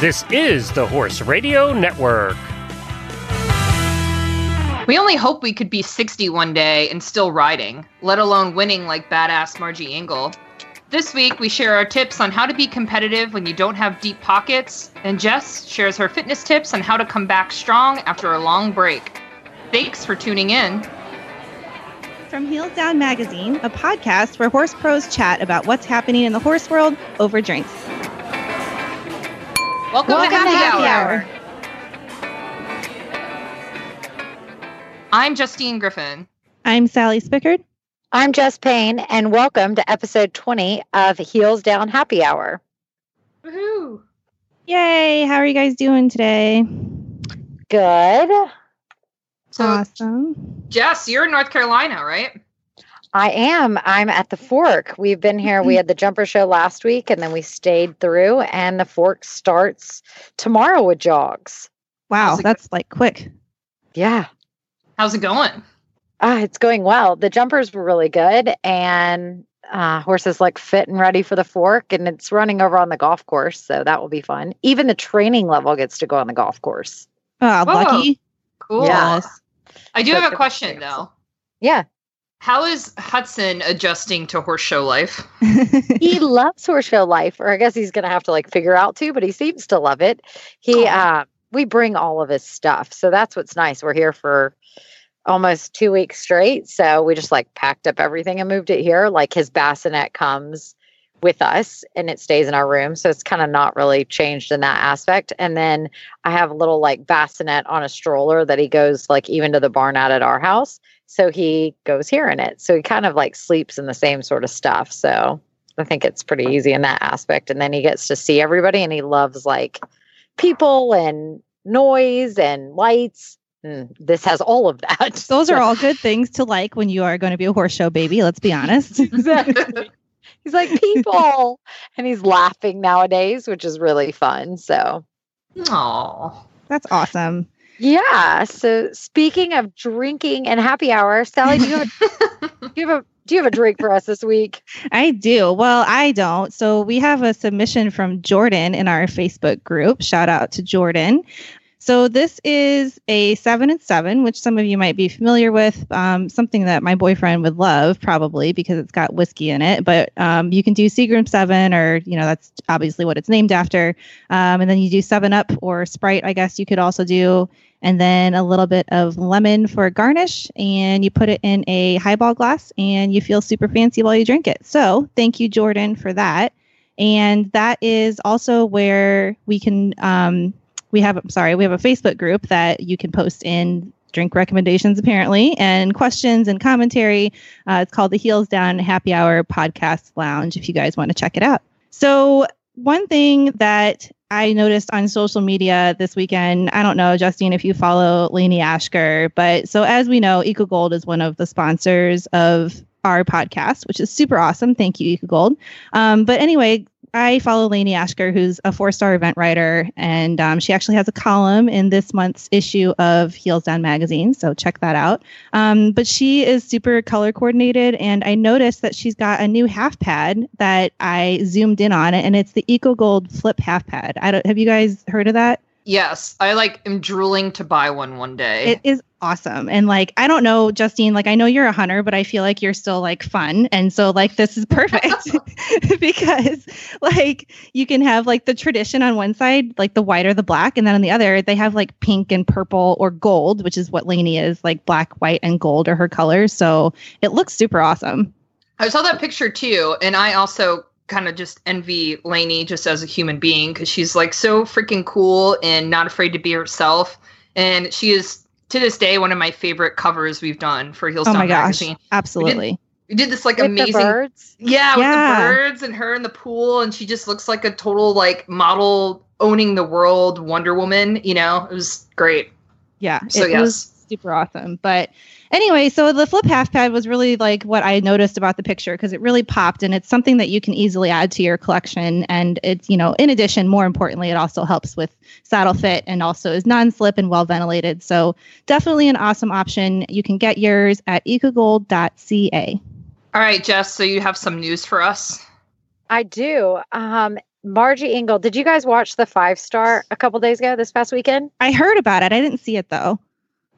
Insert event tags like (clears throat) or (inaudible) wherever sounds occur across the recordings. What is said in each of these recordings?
This is the Horse Radio Network. We only hope we could be 60 one day and still riding, let alone winning like badass Margie Engle. This week, we share our tips on how to be competitive when you don't have deep pockets, and Jess shares her fitness tips on how to come back strong after a long break. Thanks for tuning in. From Heels Down Magazine, a podcast where horse pros chat about what's happening in the horse world over drinks. Welcome, Welcome to Happy, to Happy Hour. Hour. I'm Justine Griffin. I'm Sally Spickard. I'm Jess Payne, and welcome to episode 20 of Heels Down Happy Hour. Woohoo! Yay! How are you guys doing today? Good. So, awesome. Jess, you're in North Carolina, right? I am. I'm at the Fork. We've been here. We had the jumper show last week, and then we stayed through, and the Fork starts tomorrow with jogs. Wow, How's it that's like quick. Yeah. How's it going? Ah, it's going well. The jumpers were really good, and uh, horses like fit and ready for the Fork, and it's running over on the golf course, so that will be fun. Even the training level gets to go on the golf course. Oh, lucky. Cool. Yes. I do So have a question though. Yeah. How is Hudson adjusting to horse show life? (laughs) he loves horse show life, or I guess he's gonna have to like figure out too, but he seems to love it. He Aw. uh we bring all of his stuff. So that's what's nice. We're here for almost two weeks straight. So we just like packed up everything and moved it here. Like his bassinet comes with us and it stays in our room. So it's kind of not really changed in that aspect. And then I have a little like bassinet on a stroller that he goes like even to the barn out at our house. So he goes here in it. So he kind of like sleeps in the same sort of stuff. So I think it's pretty easy in that aspect. And then he gets to see everybody and he loves like people and noise and lights. And this has all of that. (laughs) Those are all good things to like when you are going to be a horse show baby. Let's be honest. (laughs) exactly. He's like people, and he's laughing nowadays, which is really fun. So, Oh, That's awesome. yeah. So, speaking of drinking and happy hour, Sally, do you have, (laughs) do you have a do you have a drink for us this week? I do. Well, I don't. So we have a submission from Jordan in our Facebook group. Shout out to Jordan. So this is a seven and seven, which some of you might be familiar with. Um, something that my boyfriend would love, probably because it's got whiskey in it. But um, you can do Seagram seven, or you know that's obviously what it's named after. Um, and then you do Seven Up or Sprite. I guess you could also do and then a little bit of lemon for garnish and you put it in a highball glass and you feel super fancy while you drink it so thank you jordan for that and that is also where we can um, we have sorry we have a facebook group that you can post in drink recommendations apparently and questions and commentary. Uh, it's called the heels down happy hour podcast lounge if you guys want to check it out. So one thing that I noticed on social media this weekend, I don't know, Justine, if you follow Lainey Ashker, but so as we know, Eco Gold is one of the sponsors of our podcast, which is super awesome. Thank you, Eco Gold. Um, but anyway, I follow Lainey Ashker, who's a four star event writer, and um, she actually has a column in this month's issue of Heels Down magazine. So check that out. Um, but she is super color coordinated, and I noticed that she's got a new half pad that I zoomed in on and it's the Eco Gold Flip half pad. I don't have you guys heard of that? Yes. I like am drooling to buy one one day. It is awesome. And like, I don't know, Justine, like, I know you're a hunter, but I feel like you're still like fun. And so, like, this is perfect (laughs) (laughs) because, like, you can have like the tradition on one side, like the white or the black. And then on the other, they have like pink and purple or gold, which is what Lainey is like black, white, and gold are her colors. So it looks super awesome. I saw that picture too, and I also kind of just envy Lainey just as a human being because she's like so freaking cool and not afraid to be herself. And she is to this day one of my favorite covers we've done for Heels Oh Down my gosh. magazine. Absolutely. We did this like With amazing the birds. Yeah, with the birds and her in the pool, and she just looks like a total like model owning the world Wonder Woman. You know, it was great. Yeah. So, it yes. was super awesome. But anyway, so the flip half pad was really like what I noticed about the picture because it really popped and it's something that you can easily add to your collection. And it's, you know, in addition, more importantly, it also helps with saddle fit and also is non slip and well ventilated. So definitely an awesome option. You can get yours at ecogold.ca. All right, Jess. So you have some news for us. I do. Um, Margie Engle, did you guys watch the five star a couple days ago this past weekend? I heard about it. I didn't see it though.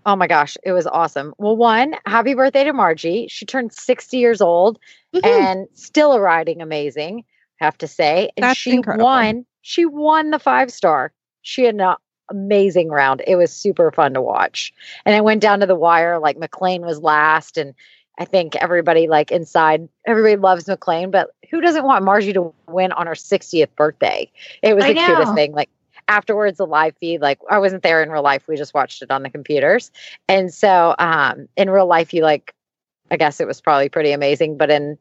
Oh my gosh, it was awesome. Well, one, happy birthday to Margie. She turned 60 years old Woohoo. and still a riding amazing, have to say. And That's she incredible. won. She won the five star. She had an amazing round. It was super fun to watch. And it went down to the wire. Like McLean was last. And I think everybody like inside, everybody loves McLean, but who doesn't want Margie to win on her 60th birthday? It was I the cutest thing. Like afterwards, the live feed, like I wasn't there in real life. We just watched it on the computers. And so um in real life, you like I guess it was probably pretty amazing. But in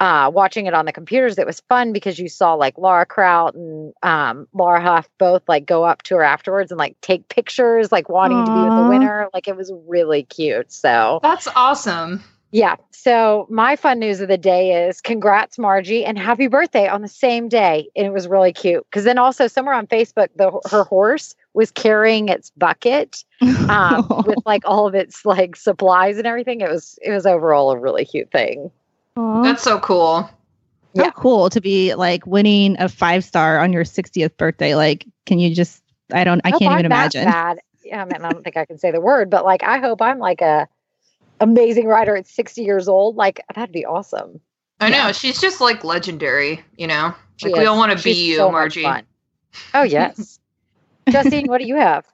uh, watching it on the computers, it was fun because you saw like Laura Kraut and um, Laura Huff both like go up to her afterwards and like take pictures, like wanting to be with the winner. Like it was really cute. So That's awesome. Yeah. So my fun news of the day is congrats, Margie, and happy birthday on the same day. And it was really cute because then also somewhere on Facebook, the her horse was carrying its bucket (laughs) um, with like all of its like supplies and everything. It was it was overall a really cute thing. Aw. That's so cool. so yeah. cool to be like winning a five star on your 60th birthday. Like, can you just? I don't. I hope can't I'm even that imagine. Bad. Yeah, I mean, I don't think I can say the word, but like, I hope I'm like a amazing writer at 60 years old. Like, that'd be awesome. I Yeah. know. She's just like legendary, you know? She like we is. all want to be you, so much Margie. fun. Oh yes, (laughs) Justine, what do you have?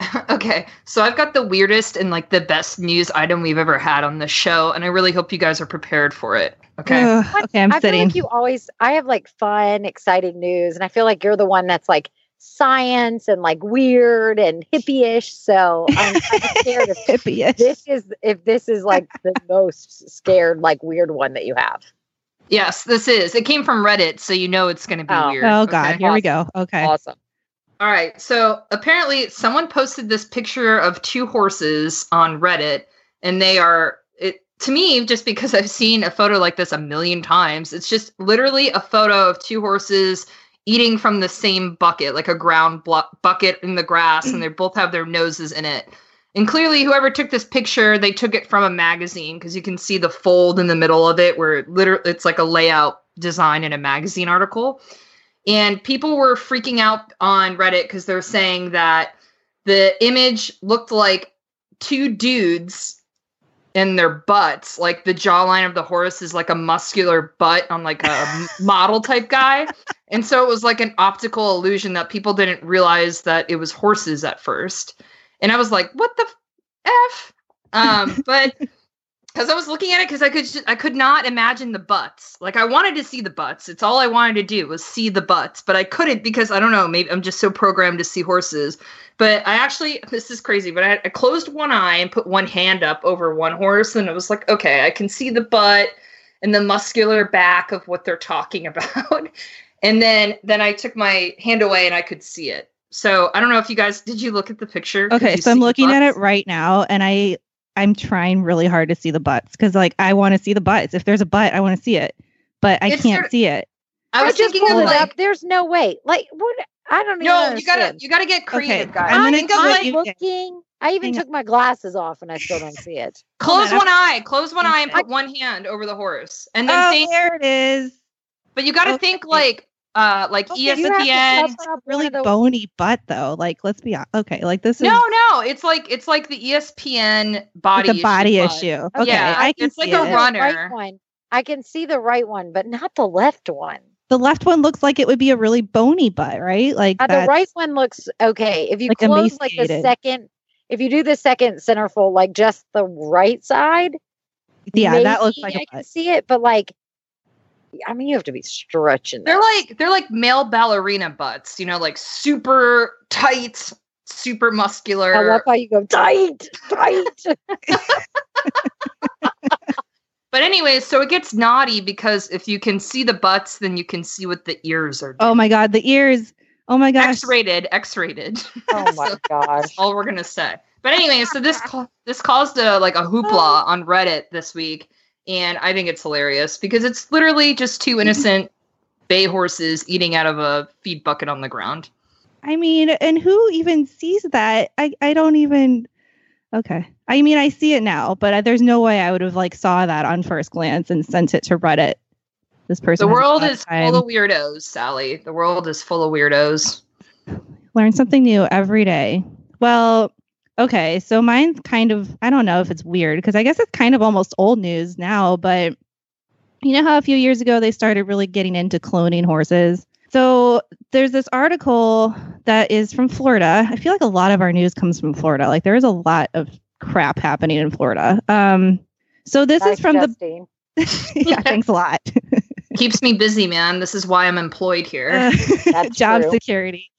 (laughs) okay, so I've got the weirdest and like the best news item we've ever had on the show, and I really hope you guys are prepared for it. Okay. Ugh, okay, I'm I feel sitting. like you always. I have like fun, exciting news, and I feel like you're the one that's like science and like weird and hippie-ish. So I'm kind of scared (laughs) if Hippie-ish. this is if this is like the most scared, like weird one that you have. Yes, this is. It came from Reddit, so you know it's going to be Oh. weird. Oh okay? God, here we go. Okay. Awesome. All right. So apparently, someone posted this picture of two horses on Reddit, and they are it to me just because I've seen a photo like this a million times. It's just literally a photo of two horses eating from the same bucket, like a ground blo- bucket in the grass, and mm. they both have their noses in it. And clearly, whoever took this picture, they took it from a magazine because you can see the fold in the middle of it, where it literally it's like a layout design in a magazine article. And people were freaking out on Reddit because they're saying that the image looked like two dudes and their butts, like the jawline of the horse is like a muscular butt on like a (laughs) model type guy. And so it was like an optical illusion that people didn't realize that it was horses at first. And I was like, what the f? Um, but (laughs) because I was looking at it because I could just, I could not imagine the butts. Like I wanted to see the butts. It's all I wanted to do was see the butts, but I couldn't because I don't know. Maybe I'm just so programmed to see horses. But I actually (laughs) this is crazy. But I, I closed one eye and put one hand up over one horse, and it was like, okay, I can see the butt and the muscular back of what they're talking (laughs) about. and then then I took my hand away and I could see it. So I don't know if you guys did you look at the picture? Okay, so I'm looking at it right now, and I I'm trying really hard to see the butts because like I want to see the butts. If there's a butt, I want to see it, but I It's can't sort see it. I was just thinking of like up. There's no way. Like what? I don't know. No, you gotta you gotta get creative, Okay, guys. I'm I'm, gonna think of like looking. I even Hang on. took my glasses off and I still don't see it. (laughs) close on, one eye, close one eye, and I- put one hand over the horse, and then Oh, think. there it is. But you gotta okay. think like uh like Okay, you have to ESPN. cover Really the- bony butt though. Like let's be hon- okay. Like this is No, no, it's like it's like the ESPN like body a body butt. issue. Okay, Yeah, I can it's like see a it. the runner. right one. I can see the right one, but not the left one. The left one looks like it would be a really bony butt, right? Like Uh, the right one looks okay. If you Like close like the second, if you do the second centerfold, like just the right side, Yeah, that looks maybe like a I can see it, but like, I mean, you have to be stretching. They're that. like they're like male ballerina butts, you know, like super tight, super muscular. I love how you go tight, tight. (laughs) But anyways, so it gets naughty because if you can see the butts, then you can see what the ears are. Oh my god, the ears. Oh my gosh. X-rated, X-rated. oh my (laughs) So gosh. that's all we're gonna say. But anyway, so this ca- this caused a like a hoopla on Reddit this week, and I think it's hilarious because it's literally just two (laughs) innocent bay horses eating out of a feed bucket on the ground. I mean, and who even sees that? I I don't even. Okay. I mean, I see it now, but I- there's no way I would have like saw that on first glance and sent it to Reddit. This person. The world is time. full of weirdos, Sally. The world is full of weirdos. learn something new every day. Well, okay, so mine's kind of I don't know if it's weird because I guess it's kind of almost old news now, but you know how a few years ago they started really getting into cloning horses. So there's this article that is from Florida. I feel like a lot of our news comes from Florida. Like there is a lot of crap happening in Florida. Um, so this Nice, is from Justine. the (laughs) yeah, thanks a lot. (laughs) Keeps me busy, man. This is why I'm employed here. Uh, That's (laughs) job true. security.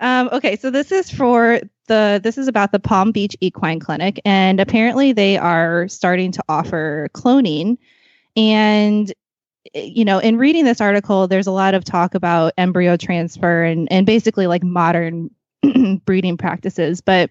Um, okay, so this is for the this is about the Palm Beach Equine Clinic, and apparently they are starting to offer cloning. And you know, in reading this article, there's a lot of talk about embryo transfer and and basically like modern (clears throat) breeding practices. But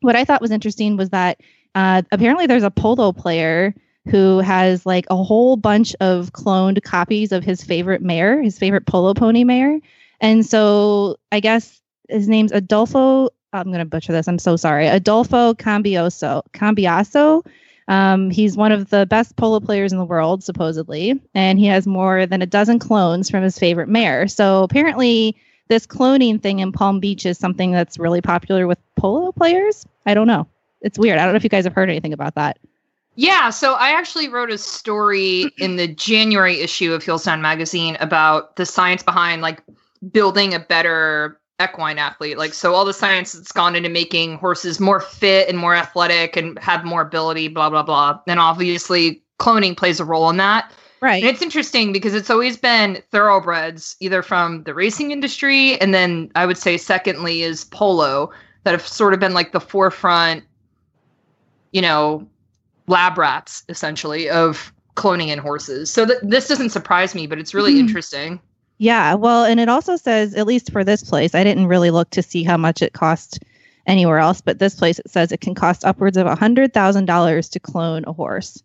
what I thought was interesting was that uh, apparently there's a polo player who has like a whole bunch of cloned copies of his favorite mare, his favorite polo pony mare. And so I guess his name's Adolfo. I'm going to butcher this. I'm so sorry. Adolfo Cambioso. Cambiaso. Um, he's one of the best polo players in the world, supposedly, and he has more than a dozen clones from his favorite mare. So apparently, this cloning thing in Palm Beach is something that's really popular with polo players. I don't know. It's weird. I don't know if you guys have heard anything about that. Yeah, so I actually wrote a story in the January issue of Heels Down magazine about the science behind like building a better equine athlete. Like so all the science that's gone into making horses more fit and more athletic and have more ability, blah blah blah. And obviously cloning plays a role in that. Right. And it's interesting because it's always been thoroughbreds, either from the racing industry, and then I would say secondly is polo that have sort of been like the forefront, you know, lab rats essentially of cloning in horses. So th- this doesn't surprise me, but it's really Mhm. interesting. Yeah, well, and it also says, at least for this place, I didn't really look to see how much it cost anywhere else, but this place it says it can cost upwards of a hundred thousand dollars to clone a horse.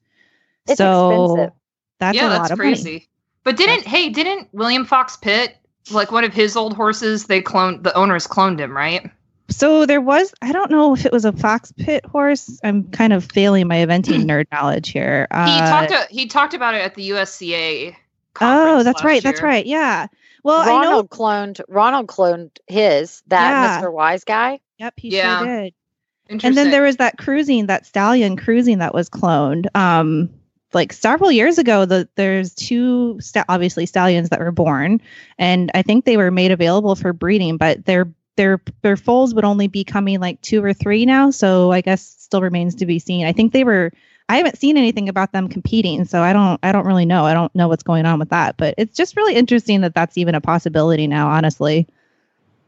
It's so expensive. that's yeah, a that's lot of crazy. money. But didn't hey, didn't William Fox Pitt like one of his old horses? They cloned the owners cloned him, right? So there was, I don't know if it was a Fox Pitt horse. I'm kind of failing my eventing (clears throat) nerd knowledge here. He Uh, talked to, he talked about it at the USEA. Oh, that's last right. That's right. Yeah. Well, I know. Ronald cloned Ronald cloned his that Yeah. Mr. Wise guy. Yep, he Yeah. sure did. Interesting. And then there was that cruising, that stallion cruising that was cloned. Um, like several years ago, the there's two sta- obviously stallions that were born, and I think they were made available for breeding, but their their their foals would only be coming like two or three now. So I guess still remains to be seen. I think they were. I haven't seen anything about them competing, so I don't. I don't really know. I don't know what's going on with that, but it's just really interesting that that's even a possibility now. Honestly.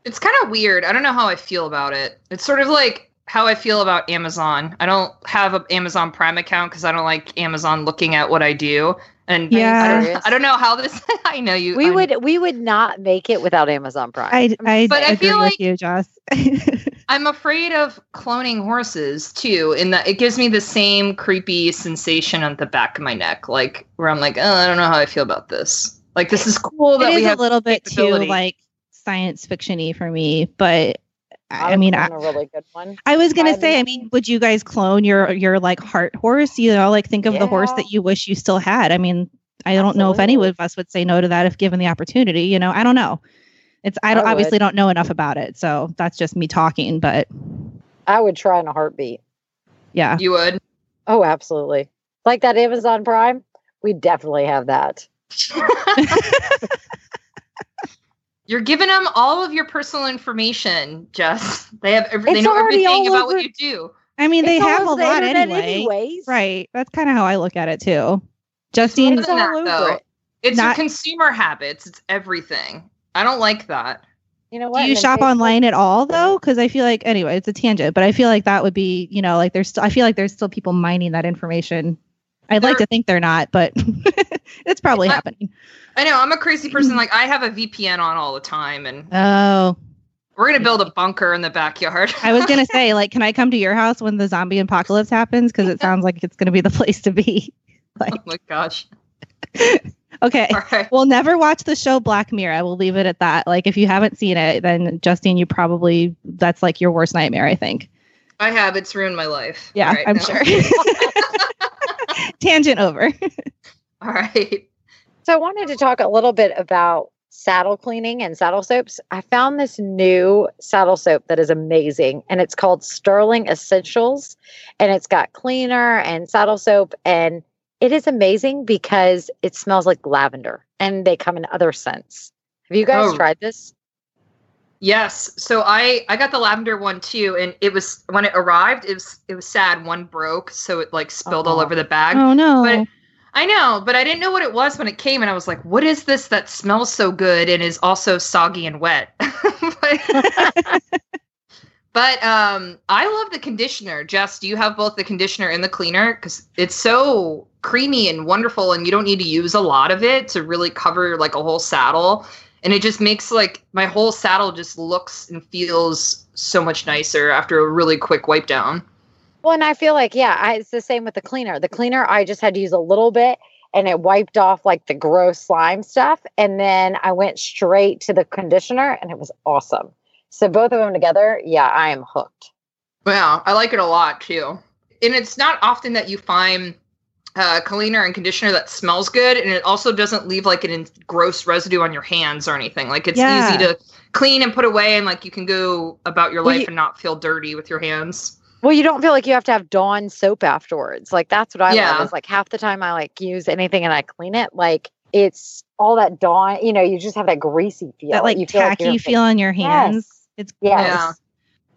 It's kind of weird. I don't know how I feel about it. It's sort of like how I feel about Amazon. I don't have an Amazon Prime account because I don't like Amazon looking at what I do. And Yeah. I, don't, I don't know how this. (laughs) I know you. We I'm- would we would not make it without Amazon Prime. I I, But I agree feel with like- you, Joss. (laughs) I'm afraid of cloning horses too. In that it gives me the same creepy sensation on the back of my neck, like where I'm like, oh, I don't know how I feel about this. Like this is cool that it we is a little bit too like science fictiony for me but I, I mean I, a really good one. I was gonna I say I mean- mean would you guys clone your your like heart horse you know like think of the horse that you wish you still had I mean I don't know if any of us would say no to that if given the opportunity you know I don't know it's I, don't I obviously don't know enough about it so that's just me talking but I would try in a heartbeat. yeah You would. Oh, absolutely. Like that Amazon Prime, we definitely have that. (laughs) You're giving them all of your personal information, Jess. They have every, they know already everything all about over- what you do. I mean they It's all have a the lot anyway anyways. right that's kind of how I look at it too More Justine than all that, over though. it. It's Not- your consumer habits. It's everything. I don't like that. You know Do you shop Facebook- online at all though? Because I feel like anyway, it's a tangent, but I feel like that would be, you know, like there's still I feel like there's still people mining that information. I'd like to think they're not, but (laughs) it's probably I- happening. I know. I'm a crazy person. Like I have a VPN on all the time, and Oh, we're gonna build a bunker in the backyard. I was gonna say, (laughs) like, can I come to your house when the zombie apocalypse happens? Because it (laughs) sounds like it's gonna be the place to be. oh my gosh. Okay. (laughs) we'll never watch the show Black Mirror. I will leave it at that. Like, if you haven't seen it, then Justine, you probably that's like your worst nightmare. I think. I have. It's ruined my life. Yeah, All right, I'm no. sure. (laughs) Tangent over. (laughs) All right. So I wanted to talk a little bit about saddle cleaning and saddle soaps. I found this new saddle soap that is amazing and it's called Sterling Essentials and it's got cleaner and saddle soap and it is amazing because it smells like lavender and they come in other scents. Have you guys Oh. tried this? Yes. So I I got the lavender one too, and it was when it arrived, it was it was sad. One broke, so it like spilled all over the bag. Oh no. But I know, but I didn't know what it was when it came, and I was like, "What is this that smells so good and is also soggy and wet?" (laughs) but, (laughs) but um, I love the conditioner. Jess, do you have both the conditioner and the cleaner? Because it's so creamy and wonderful, and you don't need to use a lot of it to really cover like a whole saddle. And it just makes like my whole saddle just looks and feels so much nicer after a really quick wipe down. Well, and I feel like, yeah, I, it's the same with the cleaner. The cleaner, I just had to use a little bit and it wiped off like the gross slime stuff. And then I went straight to the conditioner and it was awesome. So both of them together, yeah, I am hooked. Yeah, I like it a lot too. And it's not often that you find uh, cleaner and conditioner that smells good, and it also doesn't leave like an in- gross residue on your hands or anything. Like it's Yeah. easy to clean and put away, and like you can go about your Well, life you- and not feel dirty with your hands. Well, you don't feel like you have to have Dawn soap afterwards. Like that's what I Yeah. love. Is like half the time I like use anything and I clean it, like it's all that Dawn. You know, you just have that greasy feel. that like you feel tacky you're- feel on your hands. It's Yes. Yeah.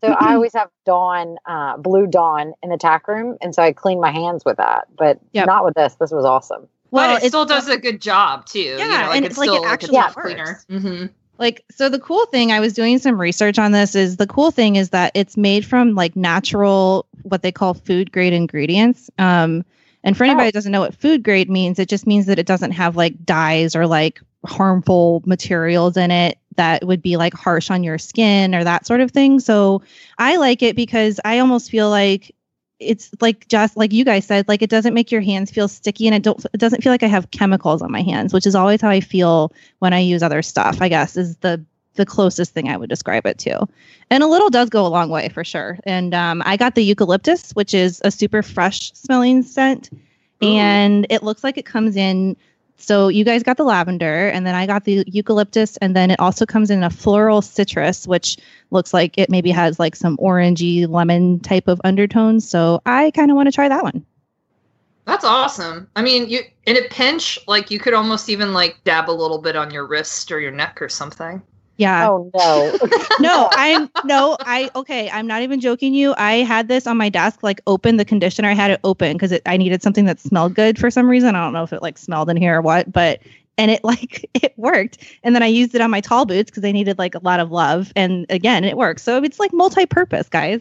So I (clears throat) always have Dawn, uh, blue Dawn in the tack room, and so I clean my hands with that. But Yep. not with this. This was awesome. but it still does a good job too. you Yeah, know, like and it's it's like it still like a actually top works. cleaner. hmm Like so the cool thing I was doing some research on this is the cool thing is that it's made from like natural what they call food grade ingredients. Um and for anybody Oh. who doesn't know what food grade means, it just means that it doesn't have like dyes or like harmful materials in it that would be like harsh on your skin or that sort of thing. So I like it because I almost feel like it's like just like you guys said, like it doesn't make your hands feel sticky and it don't it doesn't feel like I have chemicals on my hands, which is always how I feel when I use other stuff, I guess, is the the closest thing I would describe it to. And a little does go a long way for sure. And um, I got the eucalyptus, which is a super fresh smelling scent. Ooh. And it looks like it comes in. So you guys got the lavender, and then I got the eucalyptus, and then it also comes in a floral citrus, which looks like it maybe has like some orangey lemon type of undertones. So I kind of want to try that one. That's awesome. I mean, you in a pinch, like you could almost even like dab a little bit on your wrist or your neck or something. Yeah. Oh no. (laughs) no, I'm no, I okay. I'm not even joking. You, I had this on my desk, like open the conditioner. I had it open because I needed something that smelled good for some reason. I don't know if it like smelled in here or what, but and it (laughs) like it worked. And then I used it on my tall boots because I needed like a lot of love. And again, it works. So it's like multi-purpose, guys.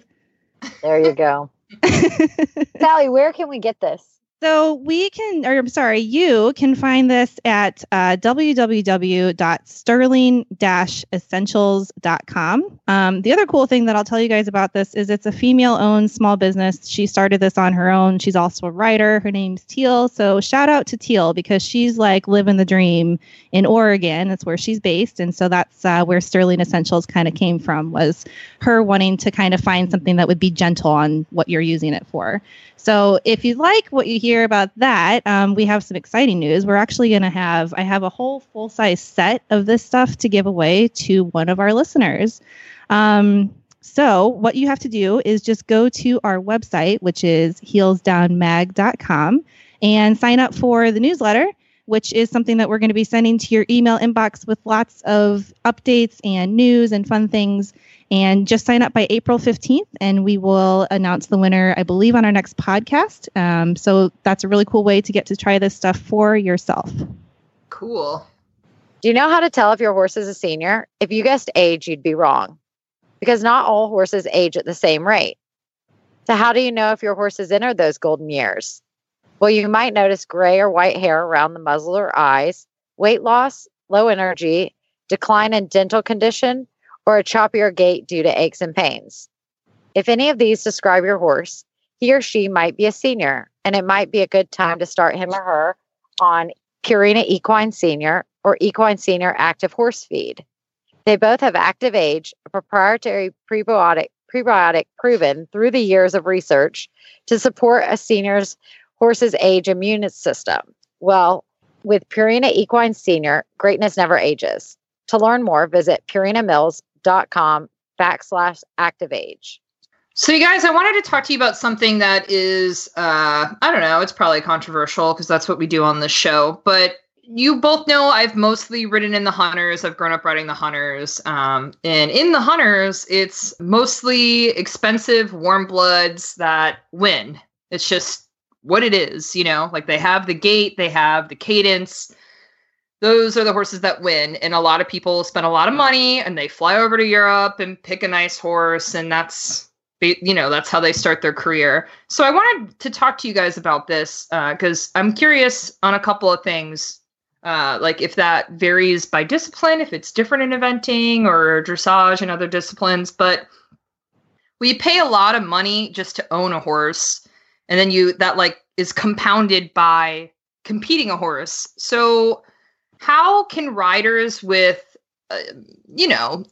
there you go. (laughs) Sally, where can we get this? So we can, or I'm sorry, you can find this at uh, www.sterling-essentials.com. Um, the other cool thing that I'll tell you guys about this is it's a female-owned small business. She started this on her own. She's also a writer. Her name's Teal. So shout out to Teal because she's like living the dream in Oregon. That's where she's based, and so that's uh, where Sterling Essentials kind of came from. Was her wanting to kind of find something that would be gentle on what you're using it for. So if you like what you hear about that, um, we have some exciting news. We're actually going to have, I have a whole full size set of this stuff to give away to one of our listeners. Um, so what you have to do is just go to our website, which is heelsdownmag.com, and sign up for the newsletter which is something that we're going to be sending to your email inbox with lots of updates and news and fun things. And just sign up by April 15th, and we will announce the winner, I believe, on our next podcast. Um, so that's a really cool way to get to try this stuff for yourself. Cool. Do you know how to tell if your horse is a senior? If you guessed age, you'd be wrong because not all horses age at the same rate. So, how do you know if your horse has entered those golden years? Well, you might notice gray or white hair around the muzzle or eyes, weight loss, low energy, decline in dental condition, or a choppier gait due to aches and pains. If any of these describe your horse, he or she might be a senior, and it might be a good time to start him or her on Purina Equine Senior or Equine Senior Active Horse Feed. They both have ActivAge, a proprietary prebiotic, prebiotic proven through the years of research to support a senior's horse's age immune system. Well, with Purina Equine Senior, greatness never ages. To learn more, visit purinamills.com backslash ActivAge. So, you guys, I wanted to talk to you about something that is, uh, I don't know, it's probably controversial because that's what we do on this show. But you both know I've mostly ridden in the Hunters. I've grown up riding the Hunters. Um, and in the Hunters, it's mostly expensive warm bloods that win. It's just what it is, you know, like they have the gait, they have the cadence. Those are the horses that win. And a lot of people spend a lot of money and they fly over to Europe and pick a nice horse. And that's, you know, that's how they start their career. So I wanted to talk to you guys about this because uh, I'm curious on a couple of things uh, like if that varies by discipline, if it's different in eventing or dressage and other disciplines. But we pay a lot of money just to own a horse, and then you that like is compounded by competing a horse. So how can riders with, uh, you know,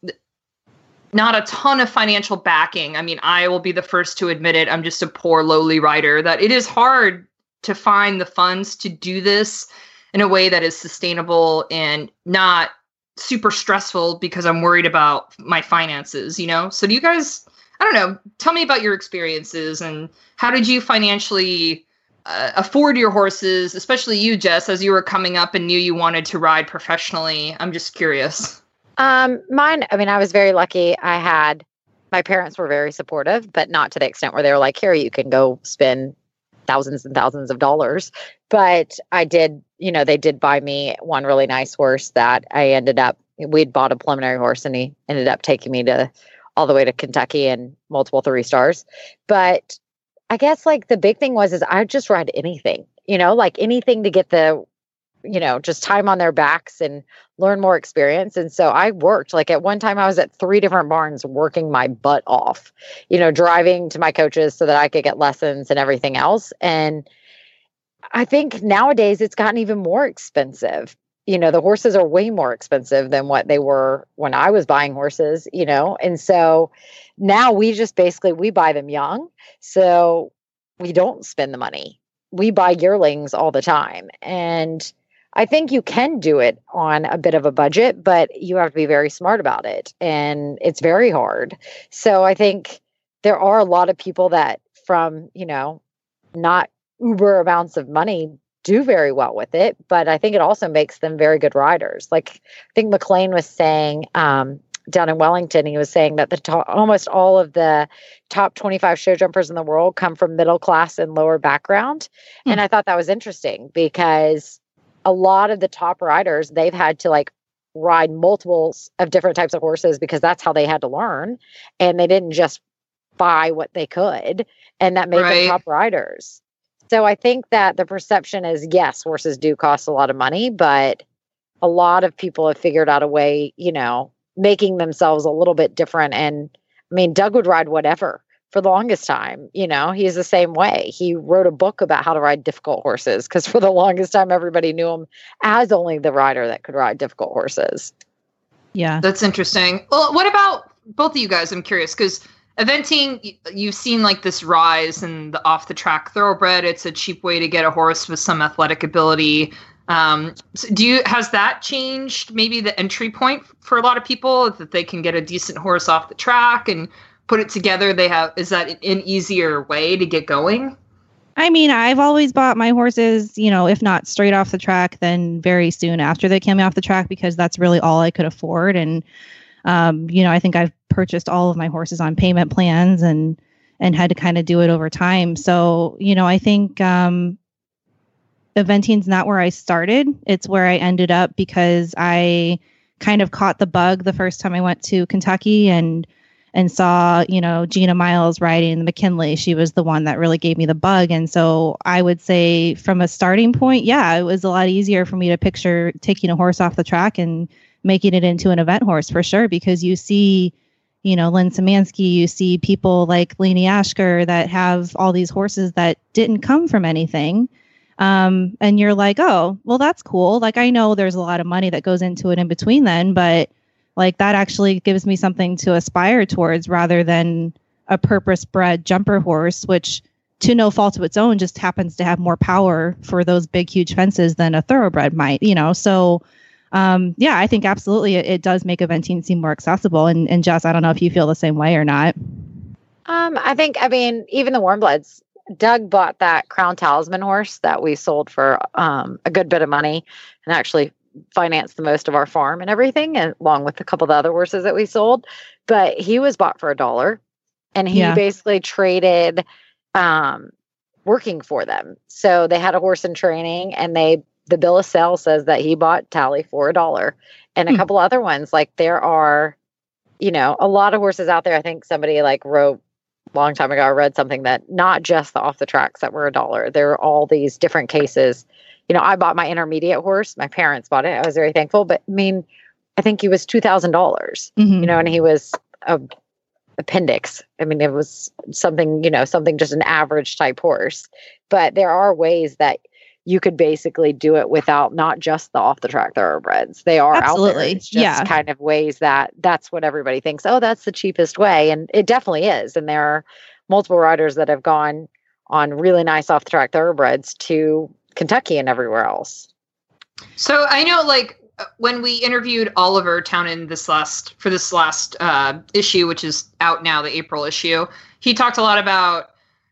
not a ton of financial backing. I mean, I will be the first to admit it. I'm just a poor, lowly rider. That it is hard to find the funds to do this in a way that is sustainable and not super stressful because I'm worried about my finances, you know? So do you guys I don't know, tell me about your experiences and how did you financially uh, afford your horses, especially you Jess as you were coming up and knew you wanted to ride professionally. I'm just curious. Um mine, I mean I was very lucky. I had my parents were very supportive, but not to the extent where they were like, "Here, you can go spend thousands and thousands of dollars. But I did, you know, they did buy me one really nice horse that I ended up, we'd bought a preliminary horse and he ended up taking me to all the way to Kentucky and multiple three stars. But I guess like the big thing was is I just ride anything, you know, like anything to get the you know, just time on their backs and learn more experience. And so I worked like at one time I was at three different barns working my butt off, you know, driving to my coaches so that I could get lessons and everything else. And I think nowadays it's gotten even more expensive. You know, the horses are way more expensive than what they were when I was buying horses, you know. And so now we just basically we buy them young. So we don't spend the money. We buy yearlings all the time. And I think you can do it on a bit of a budget, but you have to be very smart about it. And it's very hard. So I think there are a lot of people that, from, you know, not uber amounts of money, do very well with it. But I think it also makes them very good riders. Like I think McLean was saying, um, down in Wellington, he was saying that the top, almost all of the top 25 show jumpers in the world come from middle class and lower background. Mm. And I thought that was interesting because a lot of the top riders, they've had to like ride multiples of different types of horses because that's how they had to learn. And they didn't just buy what they could. And that made right. them top riders. So I think that the perception is yes, horses do cost a lot of money, but a lot of people have figured out a way, you know, making themselves a little bit different. And I mean, Doug would ride whatever for the longest time. You know, he's the same way. He wrote a book about how to ride difficult horses because for the longest time, everybody knew him as only the rider that could ride difficult horses. Yeah. That's interesting. Well, what about both of you guys? I'm curious because eventing, you've seen like this rise in the off the track thoroughbred. It's a cheap way to get a horse with some athletic ability. Um, so do you has that changed maybe the entry point for a lot of people that they can get a decent horse off the track and put it together they have is that an easier way to get going I mean, I've always bought my horses, you know, if not straight off the track, then very soon after they came off the track because that's really all I could afford. And, um, you know, I think I've purchased all of my horses on payment plans and and had to kind of do it over time. So, you know, I think um, eventing's not where I started. It's where I ended up because I kind of caught the bug the first time I went to Kentucky and and saw, you know, Gina Miles riding McKinlaigh. She was the one that really gave me the bug. And so I would say from a starting point, yeah, it was a lot easier for me to picture taking a horse off the track and making it into an event horse for sure, because you see, you know, Lynn Symansky, you see people like Lainey Ashker that have all these horses that didn't come from anything. Um, and you're like, oh, well, that's cool. Like, I know there's a lot of money that goes into it in between then, but like that actually gives me something to aspire towards rather than a purpose bred jumper horse, which to no fault of its own, just happens to have more power for those big, huge fences than a thoroughbred might, you know. So, um, yeah, I think absolutely it, it does make eventing seem more accessible. And, and Jess, I don't know if you feel the same way or not. Um, I think, I mean, even the warm bloods, Doug bought that Crown Talisman horse that we sold for um, a good bit of money and actually financed the most of our farm and everything, and along with a couple of the other horses that we sold. But he was bought for a dollar and he Yeah. basically traded um, working for them. So they had a horse in training and they, the bill of sale says that he bought Tally for a dollar and a Hmm. couple other ones. Like there are, you know, a lot of horses out there. I think somebody like wrote long time ago, I read something that not just the off the tracks that were a dollar. There are all these different cases. You know, I bought my intermediate horse. My parents bought it. I was very thankful. But I mean, I think he was two thousand dollars. Mhm. You know, and he was a appendix. I mean, it was something. You know, something just an average type horse. But there are ways that you could basically do it without not just the off the track thoroughbreds. They are out there. Absolutely. It's just Yeah. kind of ways that that's what everybody thinks. Oh, that's the cheapest way, and it definitely is. And there are multiple riders that have gone on really nice off the track thoroughbreds to Kentucky and everywhere else. So I know, like when we interviewed Oliver Townend this last for this last uh, issue, which is out now, the April issue, he talked a lot about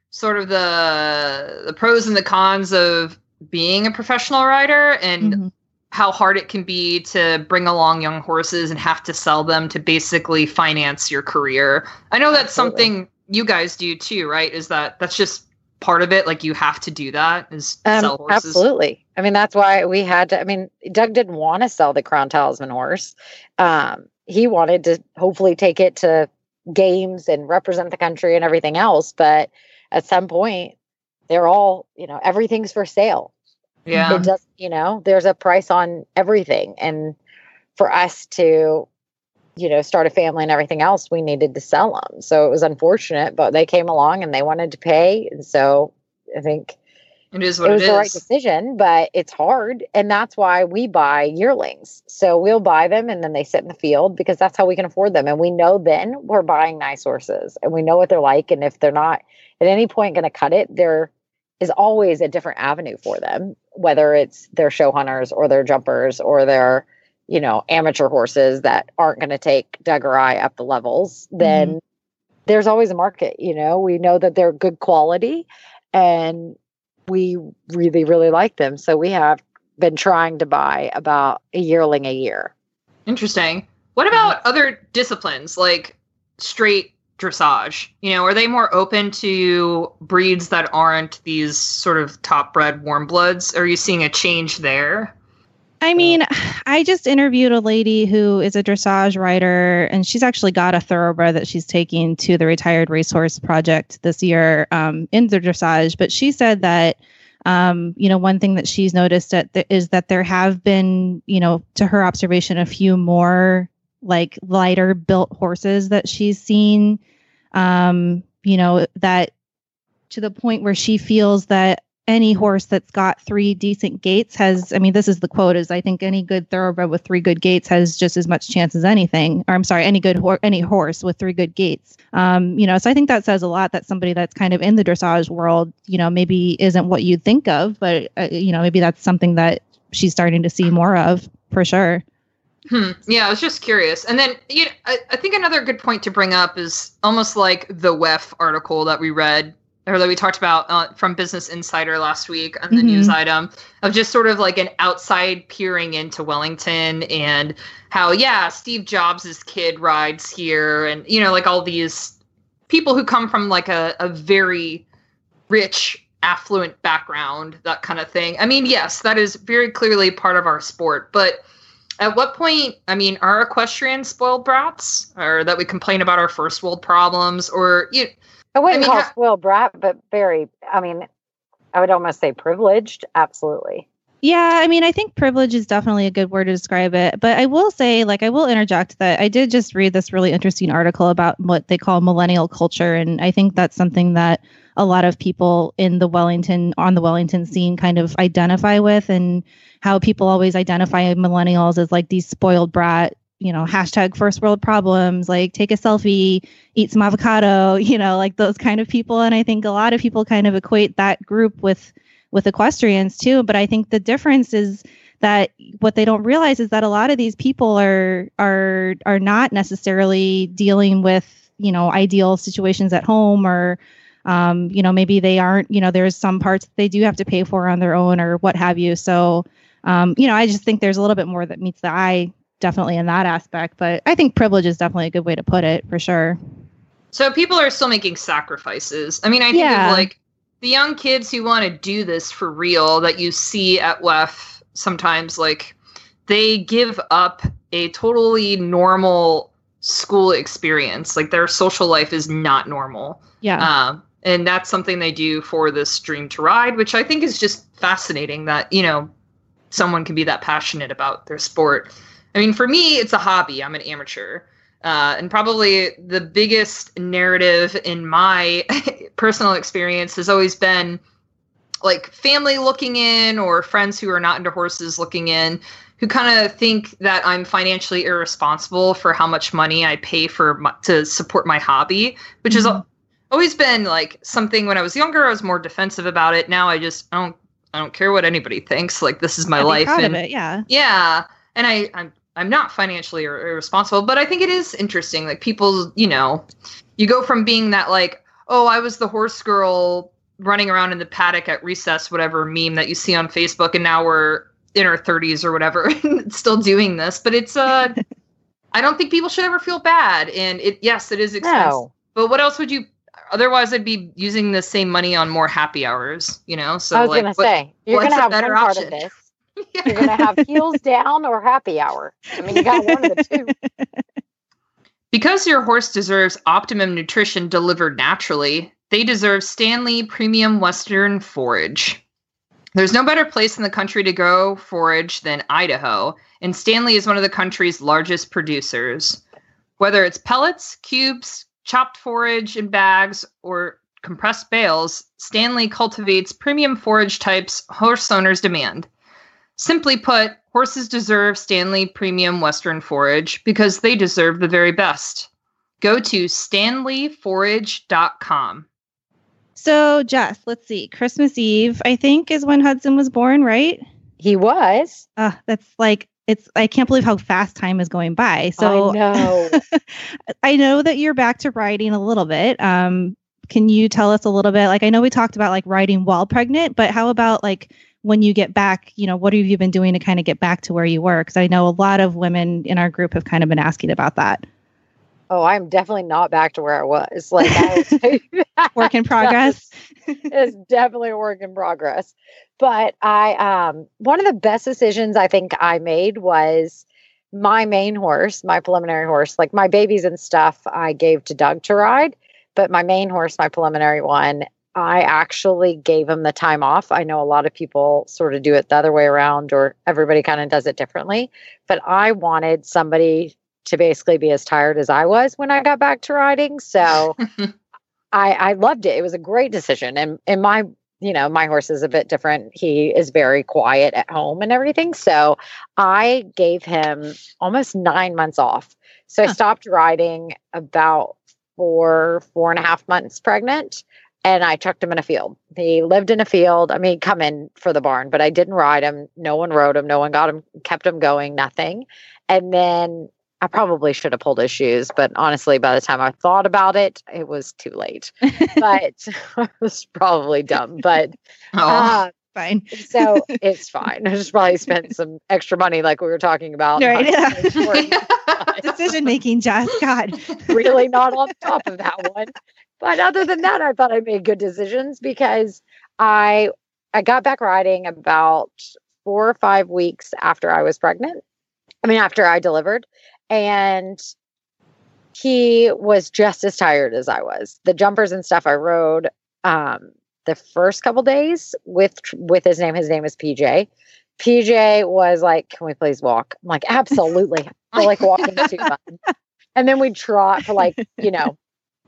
sort of the the pros and the cons of being a professional rider and Mhm. how hard it can be to bring along young horses and have to sell them to basically finance your career. I know that's Absolutely. something you guys do too, right? Is that that's just part of it? Like you have to do that is sell Um, horses. absolutely. I mean, that's why we had to. I mean, Doug didn't want to sell the Crown Talisman horse. Um, he wanted to hopefully take it to games and represent the country and everything else. But at some point, they're all, you know, everything's for sale. Yeah. It just, you know, there's a price on everything. And for us to, you know, start a family and everything else, we needed to sell them. So it was unfortunate, but they came along and they wanted to pay. And so I think It is what it it was is. the right decision, but it's hard. And that's why we buy yearlings. So we'll buy them and then they sit in the field because that's how we can afford them. And we know then we're buying nice horses and we know what they're like. And if they're not at any point going to cut it, there is always a different avenue for them, whether it's their show hunters or their jumpers or their, you know, amateur horses that aren't going to take Doug or I up the levels, mm-hmm. then there's always a market. You know, we know that they're good quality and we really, really like them. So we have been trying to buy about a yearling a year. Interesting. What about mm-hmm. other disciplines like straight dressage? You know, are they more open to breeds that aren't these sort of top bred warm bloods? Are you seeing a change there? I mean, I just interviewed a lady who is a dressage rider, and she's actually got a thoroughbred that she's taking to the Retired Racehorse Project this year um, in the dressage. But she said that, um, you know, one thing that she's noticed that th- is that there have been, you know, to her observation, a few more like lighter built horses that she's seen, um, you know, that to the point where she feels that any horse that's got three decent gates has i mean this is the quote is i think any good thoroughbred with three good gates has just as much chance as anything or i'm sorry any good hor- any horse with three good gates. Um you know so i think that says a lot that somebody that's kind of in the dressage world you know maybe isn't what you'd think of but uh, you know maybe that's something that she's starting to see more of for sure Hmm. Yeah, I was just curious. And then, you know, I, I think another good point to bring up is almost like the WEF article that we read or that we talked about uh, from Business Insider last week on the Mhm. news item of just sort of like an outside peering into Wellington and how, yeah, Steve Jobs' kid rides here and, you know, like all these people who come from like a, a very rich, affluent background, that kind of thing. I mean, yes, that is very clearly part of our sport, but at what point i mean are equestrians spoiled brats or that we complain about our first world problems or you I wouldn't mean, call ha- spoiled brat, but very, I mean, I would almost say privileged. Absolutely. Yeah, I mean, I think privilege is definitely a good word to describe it. But I will say, like, I will interject that I did just read this really interesting article about what they call millennial culture. And I think that's something that a lot of people in the Wellington, on the Wellington scene, kind of identify with, and how people always identify millennials as like these spoiled brat, you know, hashtag first world problems, like take a selfie, eat some avocado, (laughs) you know, like those kind of people. And I think a lot of people kind of equate that group with with equestrians too. But I think the difference is that what they don't realize is that a lot of these people are are are not necessarily dealing with you know ideal situations at home or um, you know maybe they aren't you know there's some parts they do have to pay for on their own or what have you so um, you know i just think there's a little bit more that meets the eye definitely in that aspect but i think privilege is definitely a good way to put it for sure So people are still making sacrifices. I mean, I think Yeah. like the young kids who want to do this for real that you see at WEF sometimes, like they give up a totally normal school experience. Like their social life is not normal. yeah Um, and that's something they do for this dream to ride, which I think is just fascinating that, you know, someone can be that passionate about their sport. I mean, for me, it's a hobby. I'm an amateur. Uh, and probably the biggest narrative in my (laughs) personal experience has always been like family looking in or friends who are not into horses looking in who kind of think that I'm financially irresponsible for how much money I pay for my, to support my hobby, which is Mhm. always been like something when I was younger I was more defensive about it. Now I just I don't I don't care what anybody thinks. Like this is my I'd life and it yeah yeah, and I I'm I'm not financially ir- irresponsible, but I think it is interesting. Like people, you know, you go from being that like, oh, I was the horse girl running around in the paddock at recess, whatever meme that you see on Facebook, and now we're in our 30s or whatever, (laughs) still doing this. But it's uh, (laughs) I don't think people should ever feel bad. And it yes, it is expensive. No. But what else would you? Otherwise, I'd be using the same money on more happy hours. You know, so I was like, gonna what- say you're gonna have one better part option? of this. (laughs) You're gonna have heels down or happy hour. I mean, you got one of the two. (laughs) Because your horse deserves optimum nutrition delivered naturally, they deserve Standlee Premium Western Forage. There's no better place in the country to go forage than Idaho, and Standlee is one of the country's largest producers. Whether it's pellets, cubes, chopped forage in bags, or compressed bales, Standlee cultivates premium forage types horse owners demand. Simply put, horses deserve Standlee Premium Western Forage because they deserve the very best. Go to standleeforage.com. so jess let's see christmas eve i think is when hudson was born right He was. uh, that's like it's i can't believe how fast time is going by so I know. (laughs) I know that you're back to riding a little bit. Um, can you tell us a little bit? Like, I know we talked about like riding while pregnant, but how about like when you get back? You know, what have you been doing to kind of get back to where you were? Because I know a lot of women in our group have kind of been asking about that. oh, I'm definitely not back to where I was. Like I (laughs) Work in progress. it's definitely a work in progress. But I um one of the best decisions I think I made was my main horse, my preliminary horse, like my babies and stuff I gave to Doug to ride, but my main horse, my preliminary one, I actually gave him the time off. I know a lot of people sort of do it the other way around or everybody kind of does it differently, but I wanted somebody to basically be as tired as I was when I got back to riding. So (laughs) I, I loved it. It was a great decision. And and my, you know, my horse is a bit different. He is very quiet at home and everything. So I gave him almost nine months off. So I stopped riding about four, four and a half months pregnant. And I chucked him in a field. He lived in a field. I mean, come in for the barn, but I didn't ride him. No one rode him. No one got him, kept him going, nothing. And then I probably should have pulled his shoes, but honestly, by the time I thought about it, it was too late. But (laughs) (laughs) it was probably dumb. But (laughs) Oh, uh, Fine. so it's fine. I just probably spent some extra money, like we were talking about. Right, yeah. Decision making, Jess. God. really not on top of that one. But other than that, I thought I made good decisions because I I got back riding about four or five weeks after I was pregnant. I mean, after I delivered, and he was just as tired as I was. The jumpers and stuff I rode um, the first couple days with with his name. His name is PJ. PJ was like, "Can we please walk?" I'm like, "Absolutely." I (laughs) feel like walking too much. And then we'd trot for like, you know,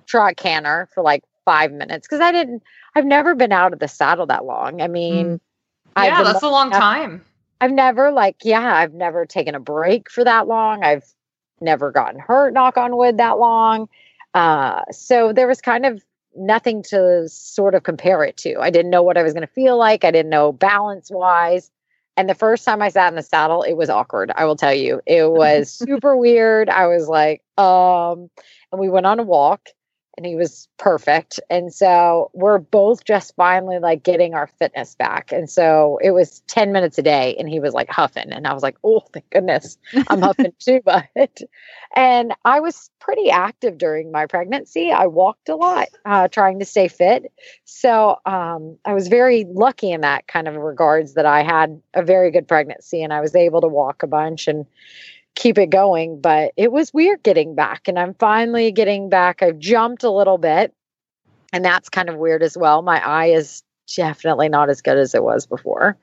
trot canter for like five minutes because I didn't. I've never been out of the saddle that long. I mean, I've yeah, been that's a long enough- time. I've never like, yeah, I've never taken a break for that long. I've never gotten hurt, knock on wood, that long. Uh, so there was kind of nothing to sort of compare it to. I didn't know what I was going to feel like. I didn't know balance wise. And the first time I sat in the saddle, it was awkward. I will tell you, it was (laughs) super weird. I was like, um, and we went on a walk and he was perfect. And so we're both just finally like getting our fitness back. And so it was 10 minutes a day and he was like huffing. And I was like, oh, thank goodness I'm huffing (laughs) too. But, and I was pretty active during my pregnancy. I walked a lot, uh, trying to stay fit. So um, I was very lucky in that kind of regards that I had a very good pregnancy and I was able to walk a bunch and, keep it going. But it was weird getting back, and I'm finally getting back. I've jumped a little bit, and that's kind of weird as well. My eye is definitely not as good as it was before.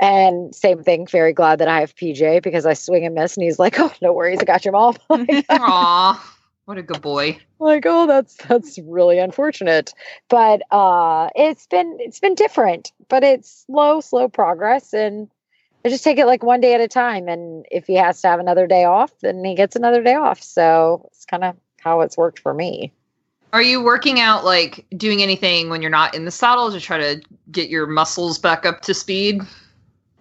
And same thing, very glad that I have PJ because I swing and miss, and he's like, (laughs) "Oh, no worries, I got your mom." (laughs) (laughs) Aw, what a good boy. like, oh, that's that's really unfortunate. But uh, it's been it's been different, but it's slow, slow progress, and I just take it like one day at a time. And if he has to have another day off, then he gets another day off. So it's kind of how it's worked for me. Are you working out like doing anything when you're not in the saddle to try to get your muscles back up to speed?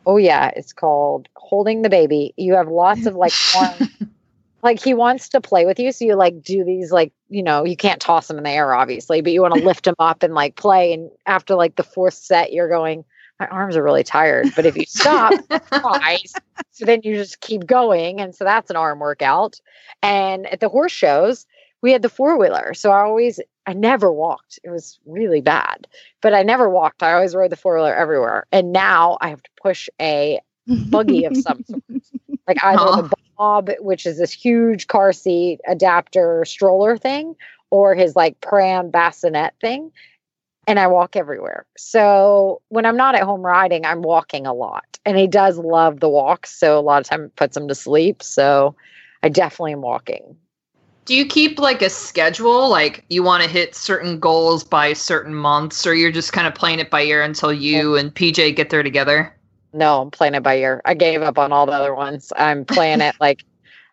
Oh yeah, it's called holding the baby. You have lots of like (laughs) one, like he wants to play with you, so you like do these like you know you can't toss him in the air obviously, but you want to lift him up and like play. And after like the fourth set, you're going, my arms are really tired. But if you stop (laughs) twice, so then you just keep going. And so that's an arm workout. And at the horse shows, we had the four wheeler. So I always, I never walked. It was really bad, but I never walked. I always rode the four wheeler everywhere. And now I have to push a buggy of some (laughs) sort, like either Aw. the Bob, which is this huge car seat adapter stroller thing, or his like pram bassinet thing. And I walk everywhere. So when I'm not at home riding, I'm walking a lot. And he does love the walks. So a lot of time it puts him to sleep. So I definitely am walking. Do you keep like a schedule? Like you want to hit certain goals by certain months, or you're just kind of playing it by ear until you and PJ get there together? No, I'm playing it by ear. I gave up on all the other ones. I'm playing it like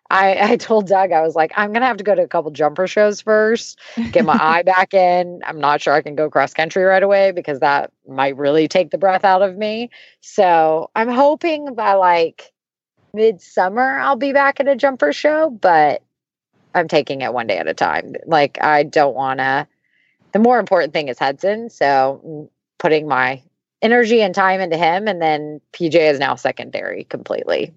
I, I told Doug, I was like, I'm gonna have to go to a couple jumper shows first, get my (laughs) eye back in. I'm not sure I can go cross country right away because that might really take the breath out of me. So I'm hoping by like midsummer I'll be back at a jumper show, but I'm taking it one day at a time. Like I don't wanna the more important thing is Hudson. So mm, putting my energy and time into him and then PJ is now secondary completely.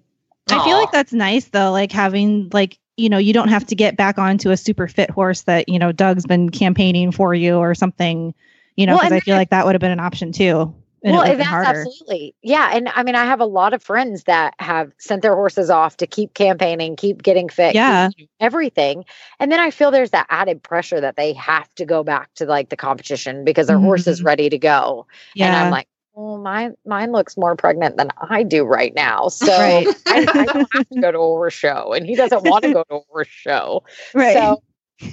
I feel like that's nice though, like having like you know you don't have to get back onto a super fit horse that you know Doug's been campaigning for you or something, you know, because and I feel like that would have been an option too. And well, it would have and been that's harder. absolutely yeah. And I mean, I have a lot of friends that have sent their horses off to keep campaigning, keep getting fit, Yeah. everything. And then I feel there's that added pressure that they have to go back to like the competition because their horse is Mhm. ready to go. Yeah, And I'm like, oh, mine, mine looks more pregnant than I do right now. So (laughs) Right. (laughs) I, I don't have to go to a show, and he doesn't want to go to a show. (laughs) right. So,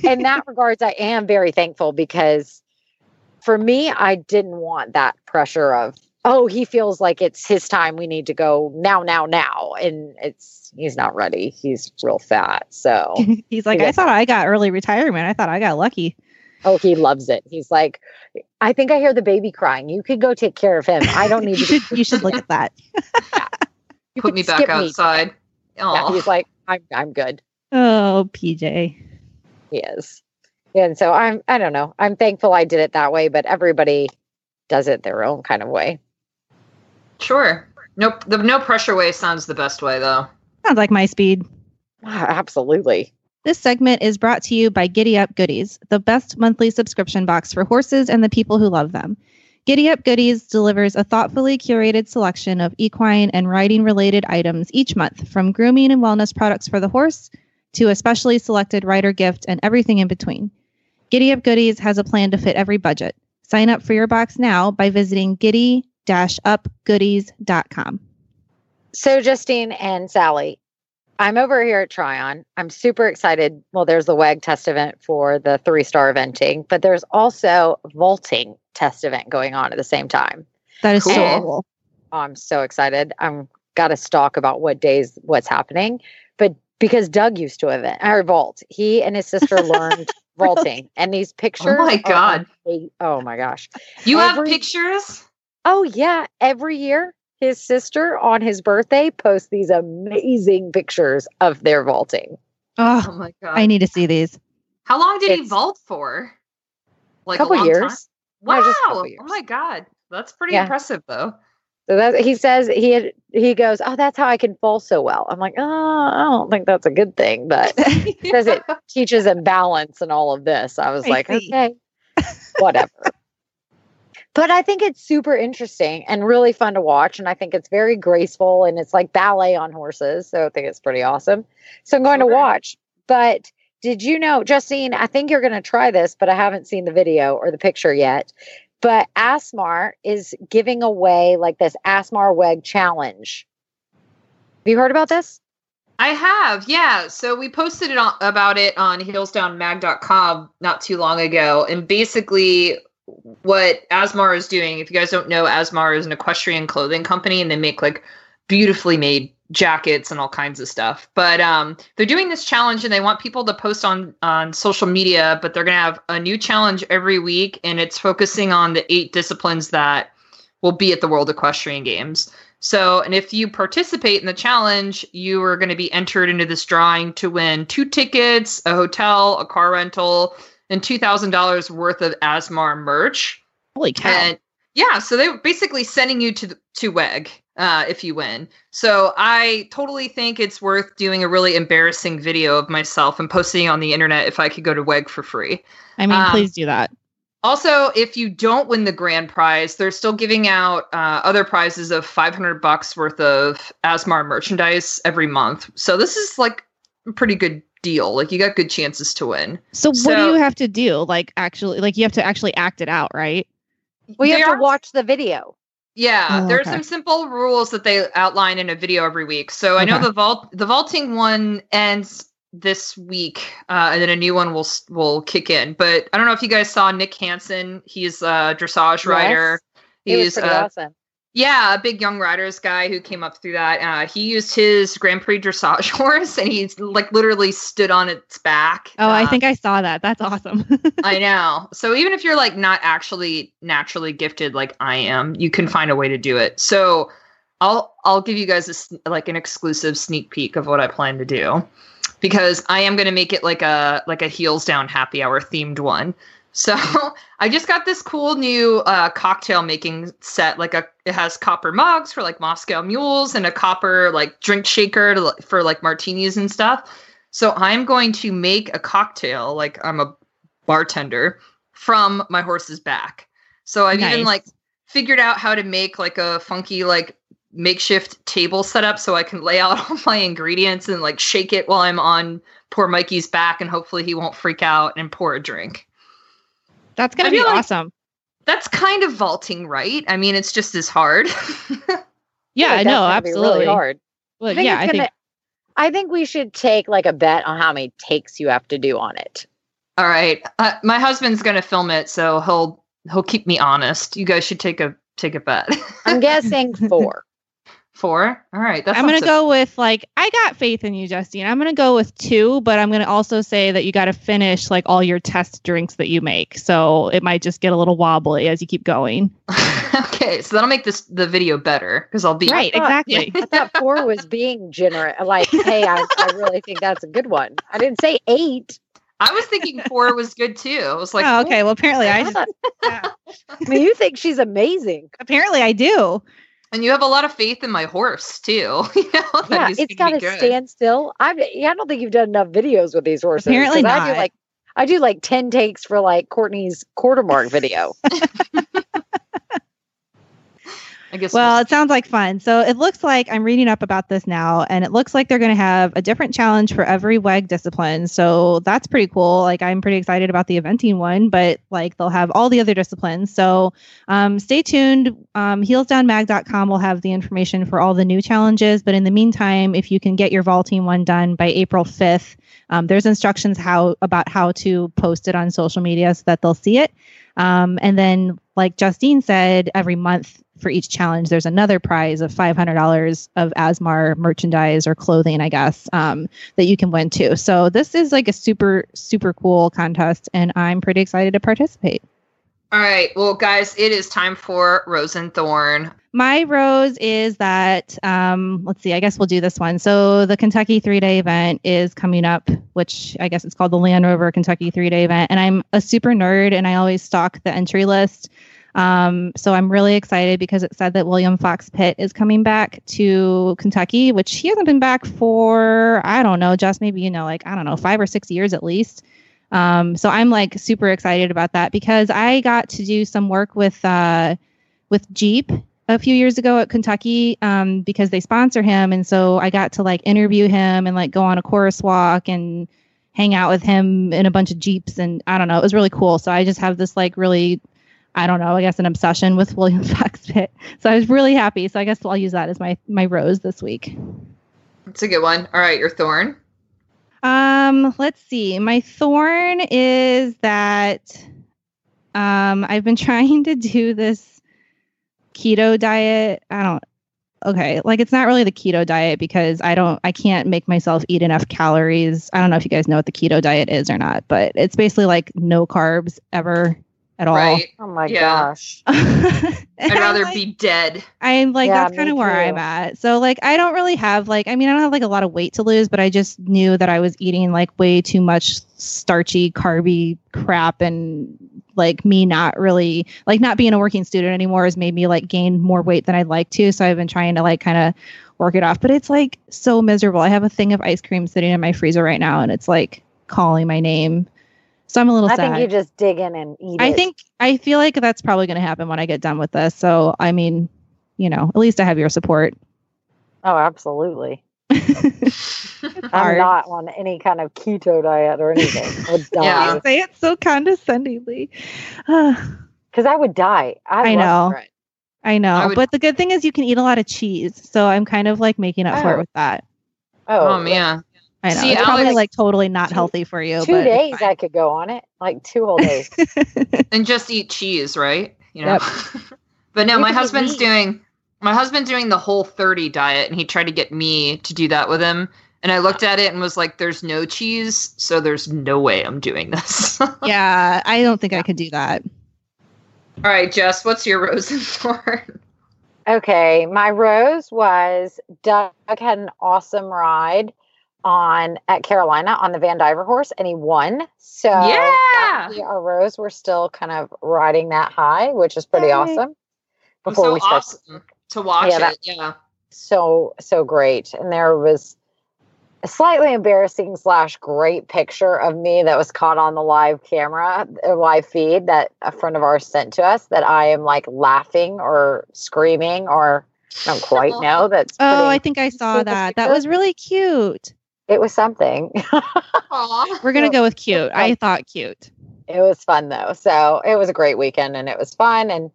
in that regards, I am very thankful because for me, I didn't want that pressure of, oh, he feels like it's his time. We need to go now, now, now. And it's, he's not ready. He's real fat. So, He's like, I thought I got early retirement. I thought I got lucky. Oh, he loves it. He's like, I think I hear the baby crying. You could go take care of him. I don't (laughs) you need to. should you should look at that. (laughs) you Put me back skip outside. Yeah, he's like, I'm, I'm good. Oh, PJ. He is. And so I'm, I don't know. I'm thankful I did it that way, but everybody does it their own kind of way. Sure. Nope. The no pressure way sounds the best way though. Sounds like my speed. Ah, Absolutely. This segment is brought to you by Giddy Up Goodies, the best monthly subscription box for horses and the people who love them. Giddy Up Goodies delivers a thoughtfully curated selection of equine and riding related items each month, from grooming and wellness products for the horse to a specially selected rider gift and everything in between. Giddy Up Goodies has a plan to fit every budget. Sign up for your box now by visiting giddy-upgoodies.com. So, Justine and Sally, I'm over here at Tryon. I'm super excited. Well, there's the WEG test event for the three star eventing, but there's also vaulting test event going on at the same time. That is so Cool. cool. Oh, I'm so excited. I'm got to stalk about what days what's happening. But because Doug used to event or vault. He and his sister (laughs) learned vaulting, and these pictures. Oh my God. ama- Oh my gosh! You have pictures? Oh yeah! Every year, his sister on his birthday posts these amazing pictures of their vaulting. Oh Oh, my god. I need to see these. How long did he vault for? Like couple a long years. Time? No, Wow. just a couple Oh my god. That's pretty Yeah. impressive though. So that he says he had, he goes, oh, that's how I can fall so well. I'm like, oh, I don't think that's a good thing, but (laughs) says it teaches him balance and all of this. I was I like, see. okay, whatever. But I think it's super interesting and really fun to watch. And I think it's very graceful and it's like ballet on horses. So I think it's pretty awesome. So I'm going to watch. But did you know, Justine, I think you're going to try this, but I haven't seen the video or the picture yet. But Asmar is giving away like this Asmar WEG challenge. Have you heard about this? I have, yeah. So we posted it on, about it on heelsdownmag.com not too long ago. And basically, what Asmar is doing, if you guys don't know, Asmar is an equestrian clothing company and they make like beautifully made jackets and all kinds of stuff. But um, they're doing this challenge and they want people to post on on social media. But they're gonna have a new challenge every week, and it's focusing on the eight disciplines that will be at the World Equestrian Games. So, and if you participate in the challenge, you are going to be entered into this drawing to win two tickets, a hotel, a car rental, and two thousand dollars worth of Asmar merch. Holy cow. And yeah, so they're basically sending you to to WEG uh, if you win. So I totally think it's worth doing a really embarrassing video of myself and posting on the internet if I could go to WEG for free. I mean, um, please do that. Also, if you don't win the grand prize, they're still giving out uh, other prizes of 500 bucks worth of Asmar merchandise every month. So this is like a pretty good deal. Like you got good chances to win. So, what do you have to do? Like, actually, like you have to actually act it out, right? Well, you have are- to watch the video. Yeah, Oh, there's okay. some simple rules that they outline in a video every week. So I know the vault the vaulting one ends this week, uh, and then a new one will will kick in. But I don't know if you guys saw Nick Hansen. He's a dressage rider. It was He's pretty uh, awesome. Yeah, a big young riders guy who came up through that. Uh, he used his Grand Prix dressage (laughs) horse, and he's like literally stood on its back. Oh, I Uh, think I saw that. That's awesome. (laughs) I know. So even if you're like not actually naturally gifted like I am, you can find a way to do it. So I'll I'll give you guys a, like an exclusive sneak peek of what I plan to do because I am going to make it like a like a heels down happy hour themed one. So (laughs) I just got this cool new uh, cocktail making set. Like a it has copper mugs for like Moscow mules and a copper like drink shaker to, for like martinis and stuff. So I'm going to make a cocktail like I'm a bartender from my horse's back. So I've even like figured out how to make like a funky like makeshift table setup so I can (laughs) lay out (laughs) all my ingredients and like shake it while I'm on poor Mikey's back and hopefully he won't freak out and pour a drink. That's gonna I be feel like- awesome. That's kind of vaulting, right? I mean, it's just as hard. (laughs) Yeah, Like, that's no, absolutely. Really hard. Well, I think yeah, I think gonna- I think we should take like a bet on how many takes you have to do on it. all right. Uh, my husband's going to film it, so he'll he'll keep me honest. You guys should take a take a bet. I'm guessing (laughs) four. Four. All right. That's I'm gonna go with like I got faith in you, Justine. I'm gonna go with two, but I'm gonna also say that you got to finish like all your test drinks that you make, so it might just get a little wobbly as you keep going. (laughs) okay, so that'll make this the video better because I'll be Right, thought- exactly. I thought four was being generous. Like, (laughs) hey, I, I really think that's a good one. I didn't say eight. I was thinking four was good too. I was like, oh, okay. Well, apparently I I just, yeah. (laughs) I mean, you think she's amazing. apparently I do. And you have a lot of faith in my horse too. (laughs) you know, that Yeah, he's it's gonna got be to stand still. I yeah, I don't think you've done enough videos with these horses. Apparently 'cause I do like I do like ten takes for like Courtney's quarter mark video. (laughs) I guess. Well, it sounds like fun. So it looks like I'm reading up about this now, and it looks like they're going to have a different challenge for every WEG discipline. So that's pretty cool. Like I'm pretty excited about the eventing one, but like they'll have all the other disciplines. So um, stay tuned. Um, heelsdownmag.com will have the information for all the new challenges. But in the meantime, if you can get your vaulting one done by April 5th, um, there's instructions how about how to post it on social media so that they'll see it. Um, and then like Justine said, every month for each challenge, there's another prize of $500 of Asmar merchandise or clothing, I guess, um, that you can win too. So this is like a super, super cool contest, and I'm pretty excited to participate. All right. Well, guys, it is time for Rose and Thorn. My rose is that, um, let's see, I guess we'll do this one. So the Kentucky three day event is coming up, which I guess it's called the Land Rover Kentucky three day event. And I'm a super nerd and I always stalk the entry list. Um, so I'm really excited because it said that William Fox Pitt is coming back to Kentucky, which he hasn't been back for, I don't know, just maybe, you know, like, I don't know, five or six years at least. Um, so I'm like super excited about that because I got to do some work with uh, with Jeep a few years ago at Kentucky um, because they sponsor him, and so I got to like interview him and like go on a course walk and hang out with him in a bunch of Jeeps, and I don't know, it was really cool. So I just have this like really, I don't know, I guess an obsession with (laughs) William Fox Pitt. So I was really happy. So I guess I'll use that as my my rose this week. It's a good one. All right, your Thorn. Um, let's see. My thorn is that um I've been (laughs) trying to do this keto diet. I don't okay, like it's not really the keto diet because I don't I can't make myself eat enough calories. I don't know if you guys know what the keto diet is or not, but it's basically like no carbs ever at all. Right. Oh my Yeah. gosh. (laughs) I'd rather like, be dead. I'm like Yeah, that's kind of where too. I'm at. So like I don't really have like I mean I don't have like a lot of weight to lose, but I just knew that I was eating like way too much starchy, carby crap and like me not really like not being a working student anymore has made me like gain more weight than I'd like to. So I've been trying to like kind of work it off, but it's like so miserable. I have a thing of ice cream sitting in my freezer right now and it's like calling my name. So I'm a little I sad. think you just dig in and eat I it. think I feel like that's probably going to happen when I get done with this. So I mean, you know, at least I have your support. Oh, absolutely. (laughs) Hard. I'm not on any kind of keto diet or anything. I would (laughs) Yeah. die. Say it so condescendingly. (sighs) Because I would die. I, I know. bread. I know, I would- but the good thing is you can eat a lot of cheese. So I'm kind of like making up for it Oh. with that. Oh, Oh, man. I know See, it's probably Alex- like totally not Two- healthy for you. Two but days. I could go on it. Like two whole days. (laughs) and just eat cheese, right? You know. Yep. but no, You my can eat husband's doing my husband's doing the whole 30 diet and he tried to get me to do that with him. And I looked at it and was like, there's no cheese, so there's no way I'm doing this. (laughs) Yeah, I don't think I could do that. all right Jess, what's your rose and thorn? Okay, my rose was Doug had an awesome ride on at Carolina on the Vandiver horse, and he won. So Yeah! our rose, we're still kind of riding that high, which is pretty Yay. awesome. Before so we start, awesome to watch Yeah, that- it. Yeah. so so great, and there was a slightly embarrassing slash great picture of me that was caught on the live camera, the live feed that a friend of ours sent to us. That I am like laughing or screaming or I don't quite oh. know. That's Oh, I think I saw see the that. That was really cute. it was something. We're gonna go with cute. (laughs) I thought cute. it was fun though. So it was a great weekend and it was fun. And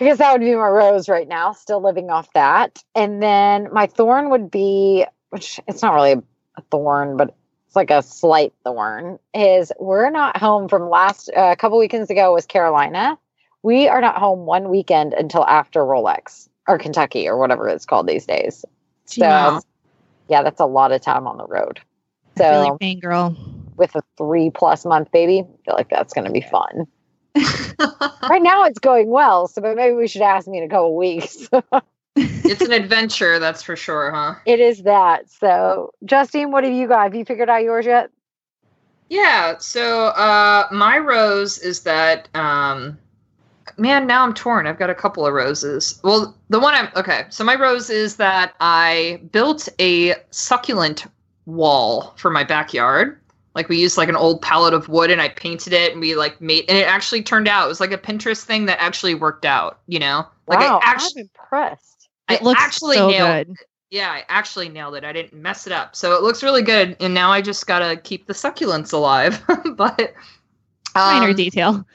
I guess that would be my rose right now, still living off that. And then my thorn would be, which it's not really a thorn, but it's like a slight thorn, is we're not home from last, uh, a couple weekends ago was Carolina. We are not home one weekend until after Rolex or Kentucky or whatever it's called these days. So Wow. yeah, that's a lot of time on the road. I feel So like pain girl. with a three plus month baby, I feel like that's going to be fun. Right now it's going well, so but maybe we should ask me in a couple weeks. it's an adventure, that's for sure, huh? (laughs) it is that. So, Justine, what have you got? Have you figured out yours yet? Yeah, so uh my rose is that um man, now I'm torn. I've got a couple of roses. Well, the one I'm okay, so my rose is that I built a succulent wall for my backyard. Like we used like an old pallet of wood and I painted it and we like made and it actually turned out. It was like a Pinterest thing that actually worked out, you know? Like wow, I actually I'm impressed. It I looks actually so nailed good. yeah, I actually nailed it. I didn't mess it up. So it looks really good. And now I just gotta keep the succulents alive. (laughs) but Minor um, detail.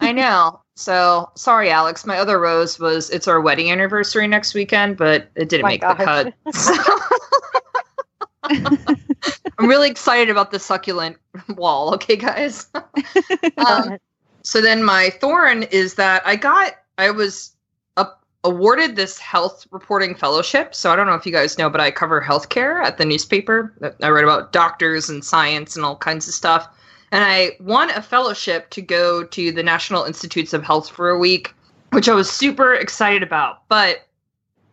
I (laughs) know. So sorry, Alex. My other rose was it's our wedding anniversary next weekend, but it didn't My make the cut. So- (laughs) I'm really excited about the succulent (laughs) wall. Okay, guys. (laughs) um, So then my thorn is that I got I was up, awarded this health reporting fellowship. So I don't know if you guys know, but I cover healthcare at the newspaper. I write about doctors and science and all kinds of stuff. And I won a fellowship to go to the National Institutes of Health for a week, which I was super excited about. But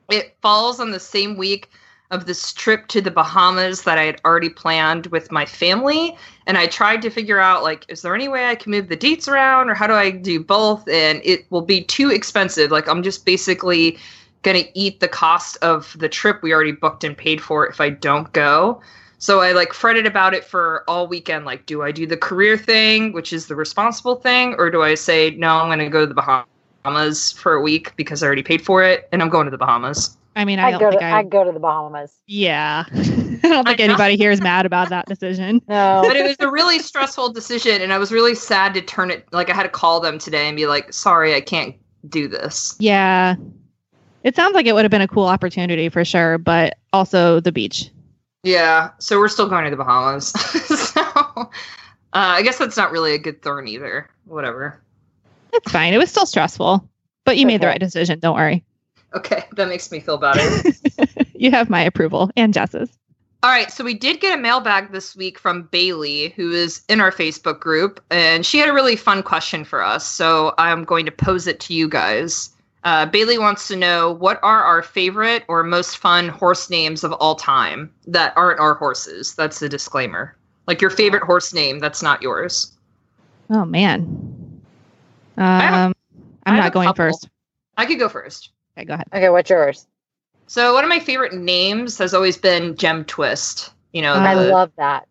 it falls on the same week of this trip to the Bahamas that I had already planned with my family. And I tried to figure out, like, is there any way I can move the dates around or how do I do both? And it will be too expensive. Like, I'm just basically going to eat the cost of the trip we already booked and paid for if I don't go. So I like fretted about it for all weekend. Like, do I do the career thing, which is the responsible thing, or do I say, no, I'm going to go to the Bahamas for a week because I already paid for it and I'm going to the Bahamas? I mean, I I'd don't go think to I. I'd go to the Bahamas. yeah, (laughs) I don't think I anybody here is mad about that decision. (laughs) No. but it was a really stressful decision and i was really sad to turn it like i had to call them today and be like sorry i can't do this Yeah, it sounds like it would have been a cool opportunity for sure, but also the beach. yeah so we're still going to the bahamas (laughs) so uh, i guess that's not really a good thorn either whatever It's fine. It was still stressful, but you made the right decision. Don't worry. Okay that makes me feel better (laughs) you have my approval and Jess's. All right, so we did get a mailbag this week from Bailey, who is in our Facebook group, and she had a really fun question for us. So I'm going to pose it to you guys. Uh, Bailey wants to know what are our favorite or most fun horse names of all time that aren't our horses. That's the disclaimer. Like your favorite horse name that's not yours. Oh man. Um, I'm not going first. I could go first. Okay, go ahead. Okay, what's yours? So one of my favorite names has always been Gem Twist. You know, I the- love that.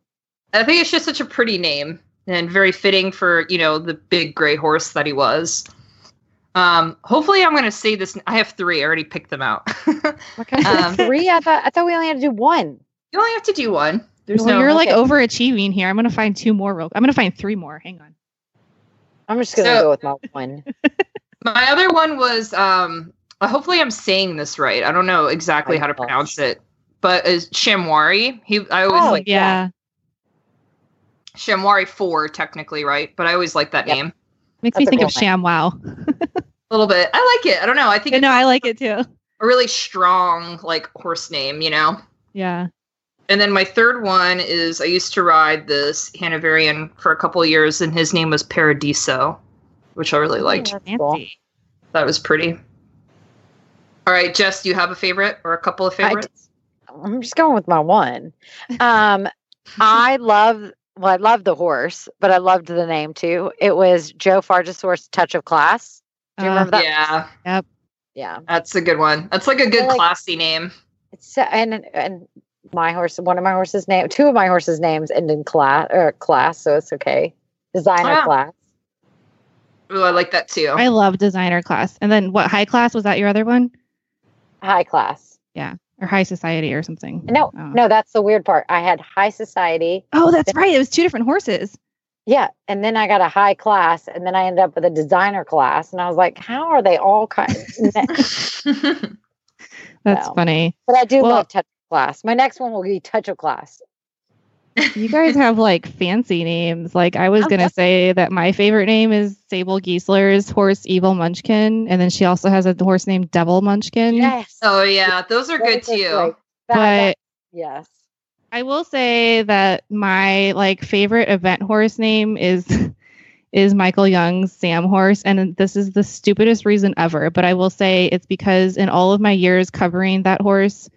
I think it's just such a pretty name and very fitting for you know the big gray horse that he was. Um, hopefully, I'm going to say this. I have three. I already picked them out. (laughs) What kind Um, of (laughs) three? I thought I thought we only had to do one. you only have to do one. There's well, no. you're like okay. overachieving here. I'm gonna find two more. Real- I'm gonna find three more. Hang on. I'm just gonna So- go with my one. (laughs) My other one was. Um, uh, hopefully, I'm saying this right. I don't know exactly I how to pronounce it, but is Shamwari. He. I always Oh, like Yeah, Shamwari four technically, right? But I always like that Yep. name makes me That's a think cool of name. Sham Wow. (laughs) a little bit. I like it. I don't know. I think no, I like it too. a really strong like horse name. You know. Yeah. And then my third one is I used to ride this Hanoverian for a couple years, and his name was Paradiso, which I really liked. Fancy. That was pretty. All right, Jess, do you have a favorite or a couple of favorites? I'm just going with my one. Um, (laughs) I love. Well, I love the horse, but I loved the name too. It was Joe Fargis's horse Touch of Class. Do you Uh, remember that? yeah, Yep. Yeah. that's a good one. That's like a good like- classy name. It's so- and and my horse, one of my horses' name, two of my horses' names end in class or class, so it's okay. Designer Ah. class. Ooh, I like that too. I love designer class. And then what high class was that your other one? High class. Yeah. Or high society or something? No, Oh. no, that's the weird part. I had high society. Oh, that's right. It was two different horses. Yeah. And then I got a high class and then I ended up with a designer class. And I was like, how are they all kind (laughs) That's Wow. funny. but I do Well- love touch class. My next one will be touch of class. You guys have like fancy names. Like I was Oh, gonna that's- say that my favorite name is Sable Giesler's horse Evil Munchkin, and then she also has a horse named Devil Munchkin. Yes. oh yeah, those are good Those are too. great. That- But that- yes. I will say that my like favorite event horse name is (laughs) is Michael Jung's Sam horse and this is the stupidest reason ever but I will say it's because in all of my years covering that horse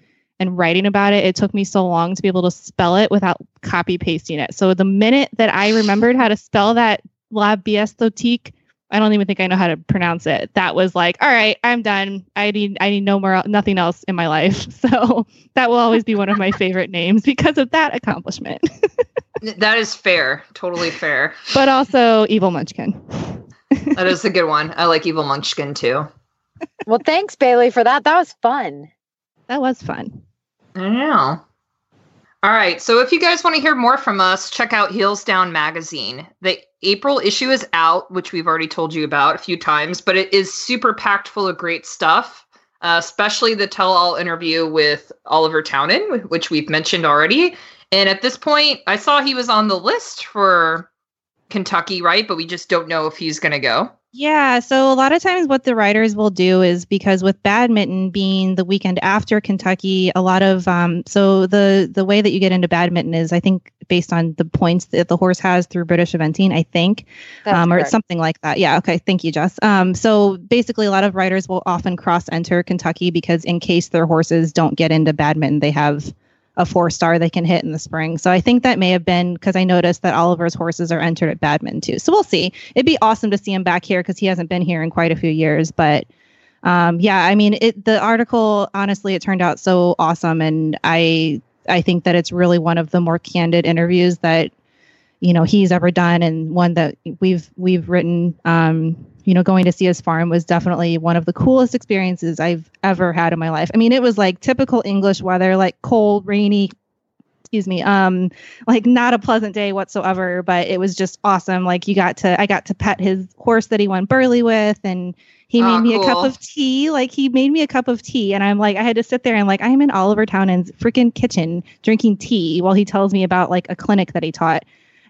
and writing about it it took me so long to be able to spell it without copy pasting it so the minute that I remembered how to spell that La Biosthetique I don't even think I know how to pronounce it. That was like, all right, I'm done. I need I need no more nothing else in my life. (laughs) So that will always be one of my favorite names because of that accomplishment. (laughs) That is fair, totally fair. but also Evil Munchkin. (laughs) That is a good one. I like Evil Munchkin too. Well, thanks, Bailey, for that. That was fun. That was fun. I know. All right. So if you guys want to hear more from us, check out Heels Down Magazine. The April issue is out, which we've already told you about a few times, but it is super packed full of great stuff, uh, especially the tell all interview with Oliver Townend, which we've mentioned already. And at this point, I saw he was on the list for Kentucky, right? But we just don't know if he's going to go. Yeah, so a lot of times what the riders will do is because with Badminton being the weekend after Kentucky, a lot of um, so the the way that you get into Badminton is I think based on the points that the horse has through British eventing, I think, um, or it's something like that. Yeah, okay, thank you, Jess. Um, so basically, a lot of riders will often cross enter Kentucky because in case their horses don't get into Badminton, they have a four star they can hit in the spring. So I think that may have been because I noticed that Oliver's horses are entered at Badminton too. So we'll see. It'd be awesome to see him back here because he hasn't been here in quite a few years. But um, yeah, I mean, it, the article honestly it turned out so awesome, and I I think that it's really one of the more candid interviews that you know he's ever done, and one that we've we've written. Um, you know, going to see his farm was definitely one of the coolest experiences I've ever had in my life. I mean, it was like typical English weather, like cold, rainy, excuse me, um, like not a pleasant day whatsoever, but it was just awesome. Like you got to, I got to pet his horse that he won Burghley with, and he Oh, made me a cup of tea. Like he made me a cup of tea, and I'm like, I had to sit there and like I'm in Oliver Townend's freaking kitchen drinking tea while he tells me about like a clinic that he taught.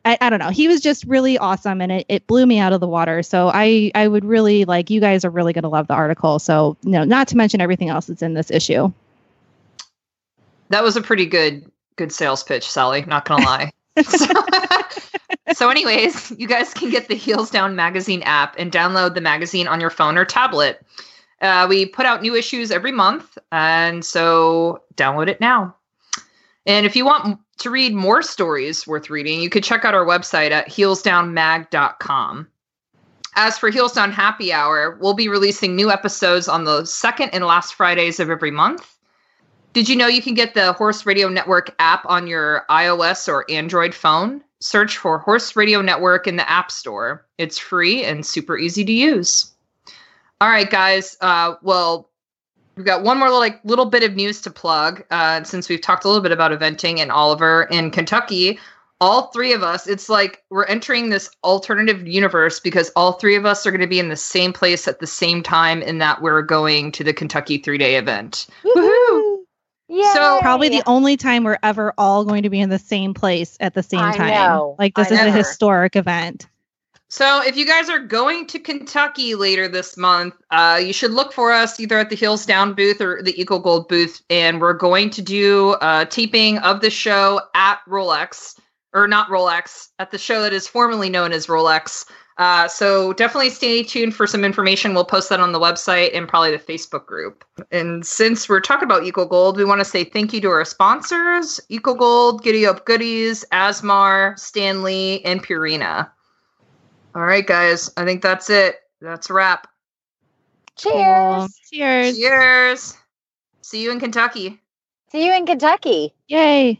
I, I don't know. He was just really awesome, and it, it blew me out of the water. So I I would really like you guys are really going to love the article. So you know, not to mention everything else that's in this issue. That was a pretty good good sales pitch, Sally. Not gonna lie. so, (laughs) (laughs) so anyways, you guys can get the Heels Down magazine app and download the magazine on your phone or tablet. Uh, we put out new issues every month, and so download it now. And if you want to read more stories worth reading, you could check out our website at heelsdownmag.com. As for Heels Down Happy Hour, we'll be releasing new episodes on the second and last Fridays of every month. Did you know you can get the Horse Radio Network app on your iOS or Android phone? Search for Horse Radio Network in the App Store. It's free and super easy to use. All right, guys. Uh, well, we've got one more like little bit of news to plug. Uh, since we've talked a little bit about eventing and Oliver in Kentucky, all three of us, it's like we're entering this alternative universe because all three of us are going to be in the same place at the same time, in that we're going to the Kentucky three day event. Woohoo! Yeah. So- Probably the only time we're ever all going to be in the same place at the same I time. know. Like this I is a historic event. So, if you guys are going to Kentucky later this month, uh, you should look for us either at the Heels Down booth or the Eco Gold booth. And we're going to do a taping of the show at Rolex, or not Rolex, at the show that is formerly known as Rolex. Uh, so, definitely stay tuned for some information. We'll post that on the website and probably the Facebook group. And since we're talking about Eco Gold, we want to say thank you to our sponsors Eco Gold, Giddy Up Goodies, Asmar, Standlee, and Purina. All right, guys. I think that's it. That's a wrap. Cheers. Cool. Cheers. Cheers. See you in Kentucky. See you in Kentucky. Yay.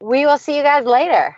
We will see you guys later.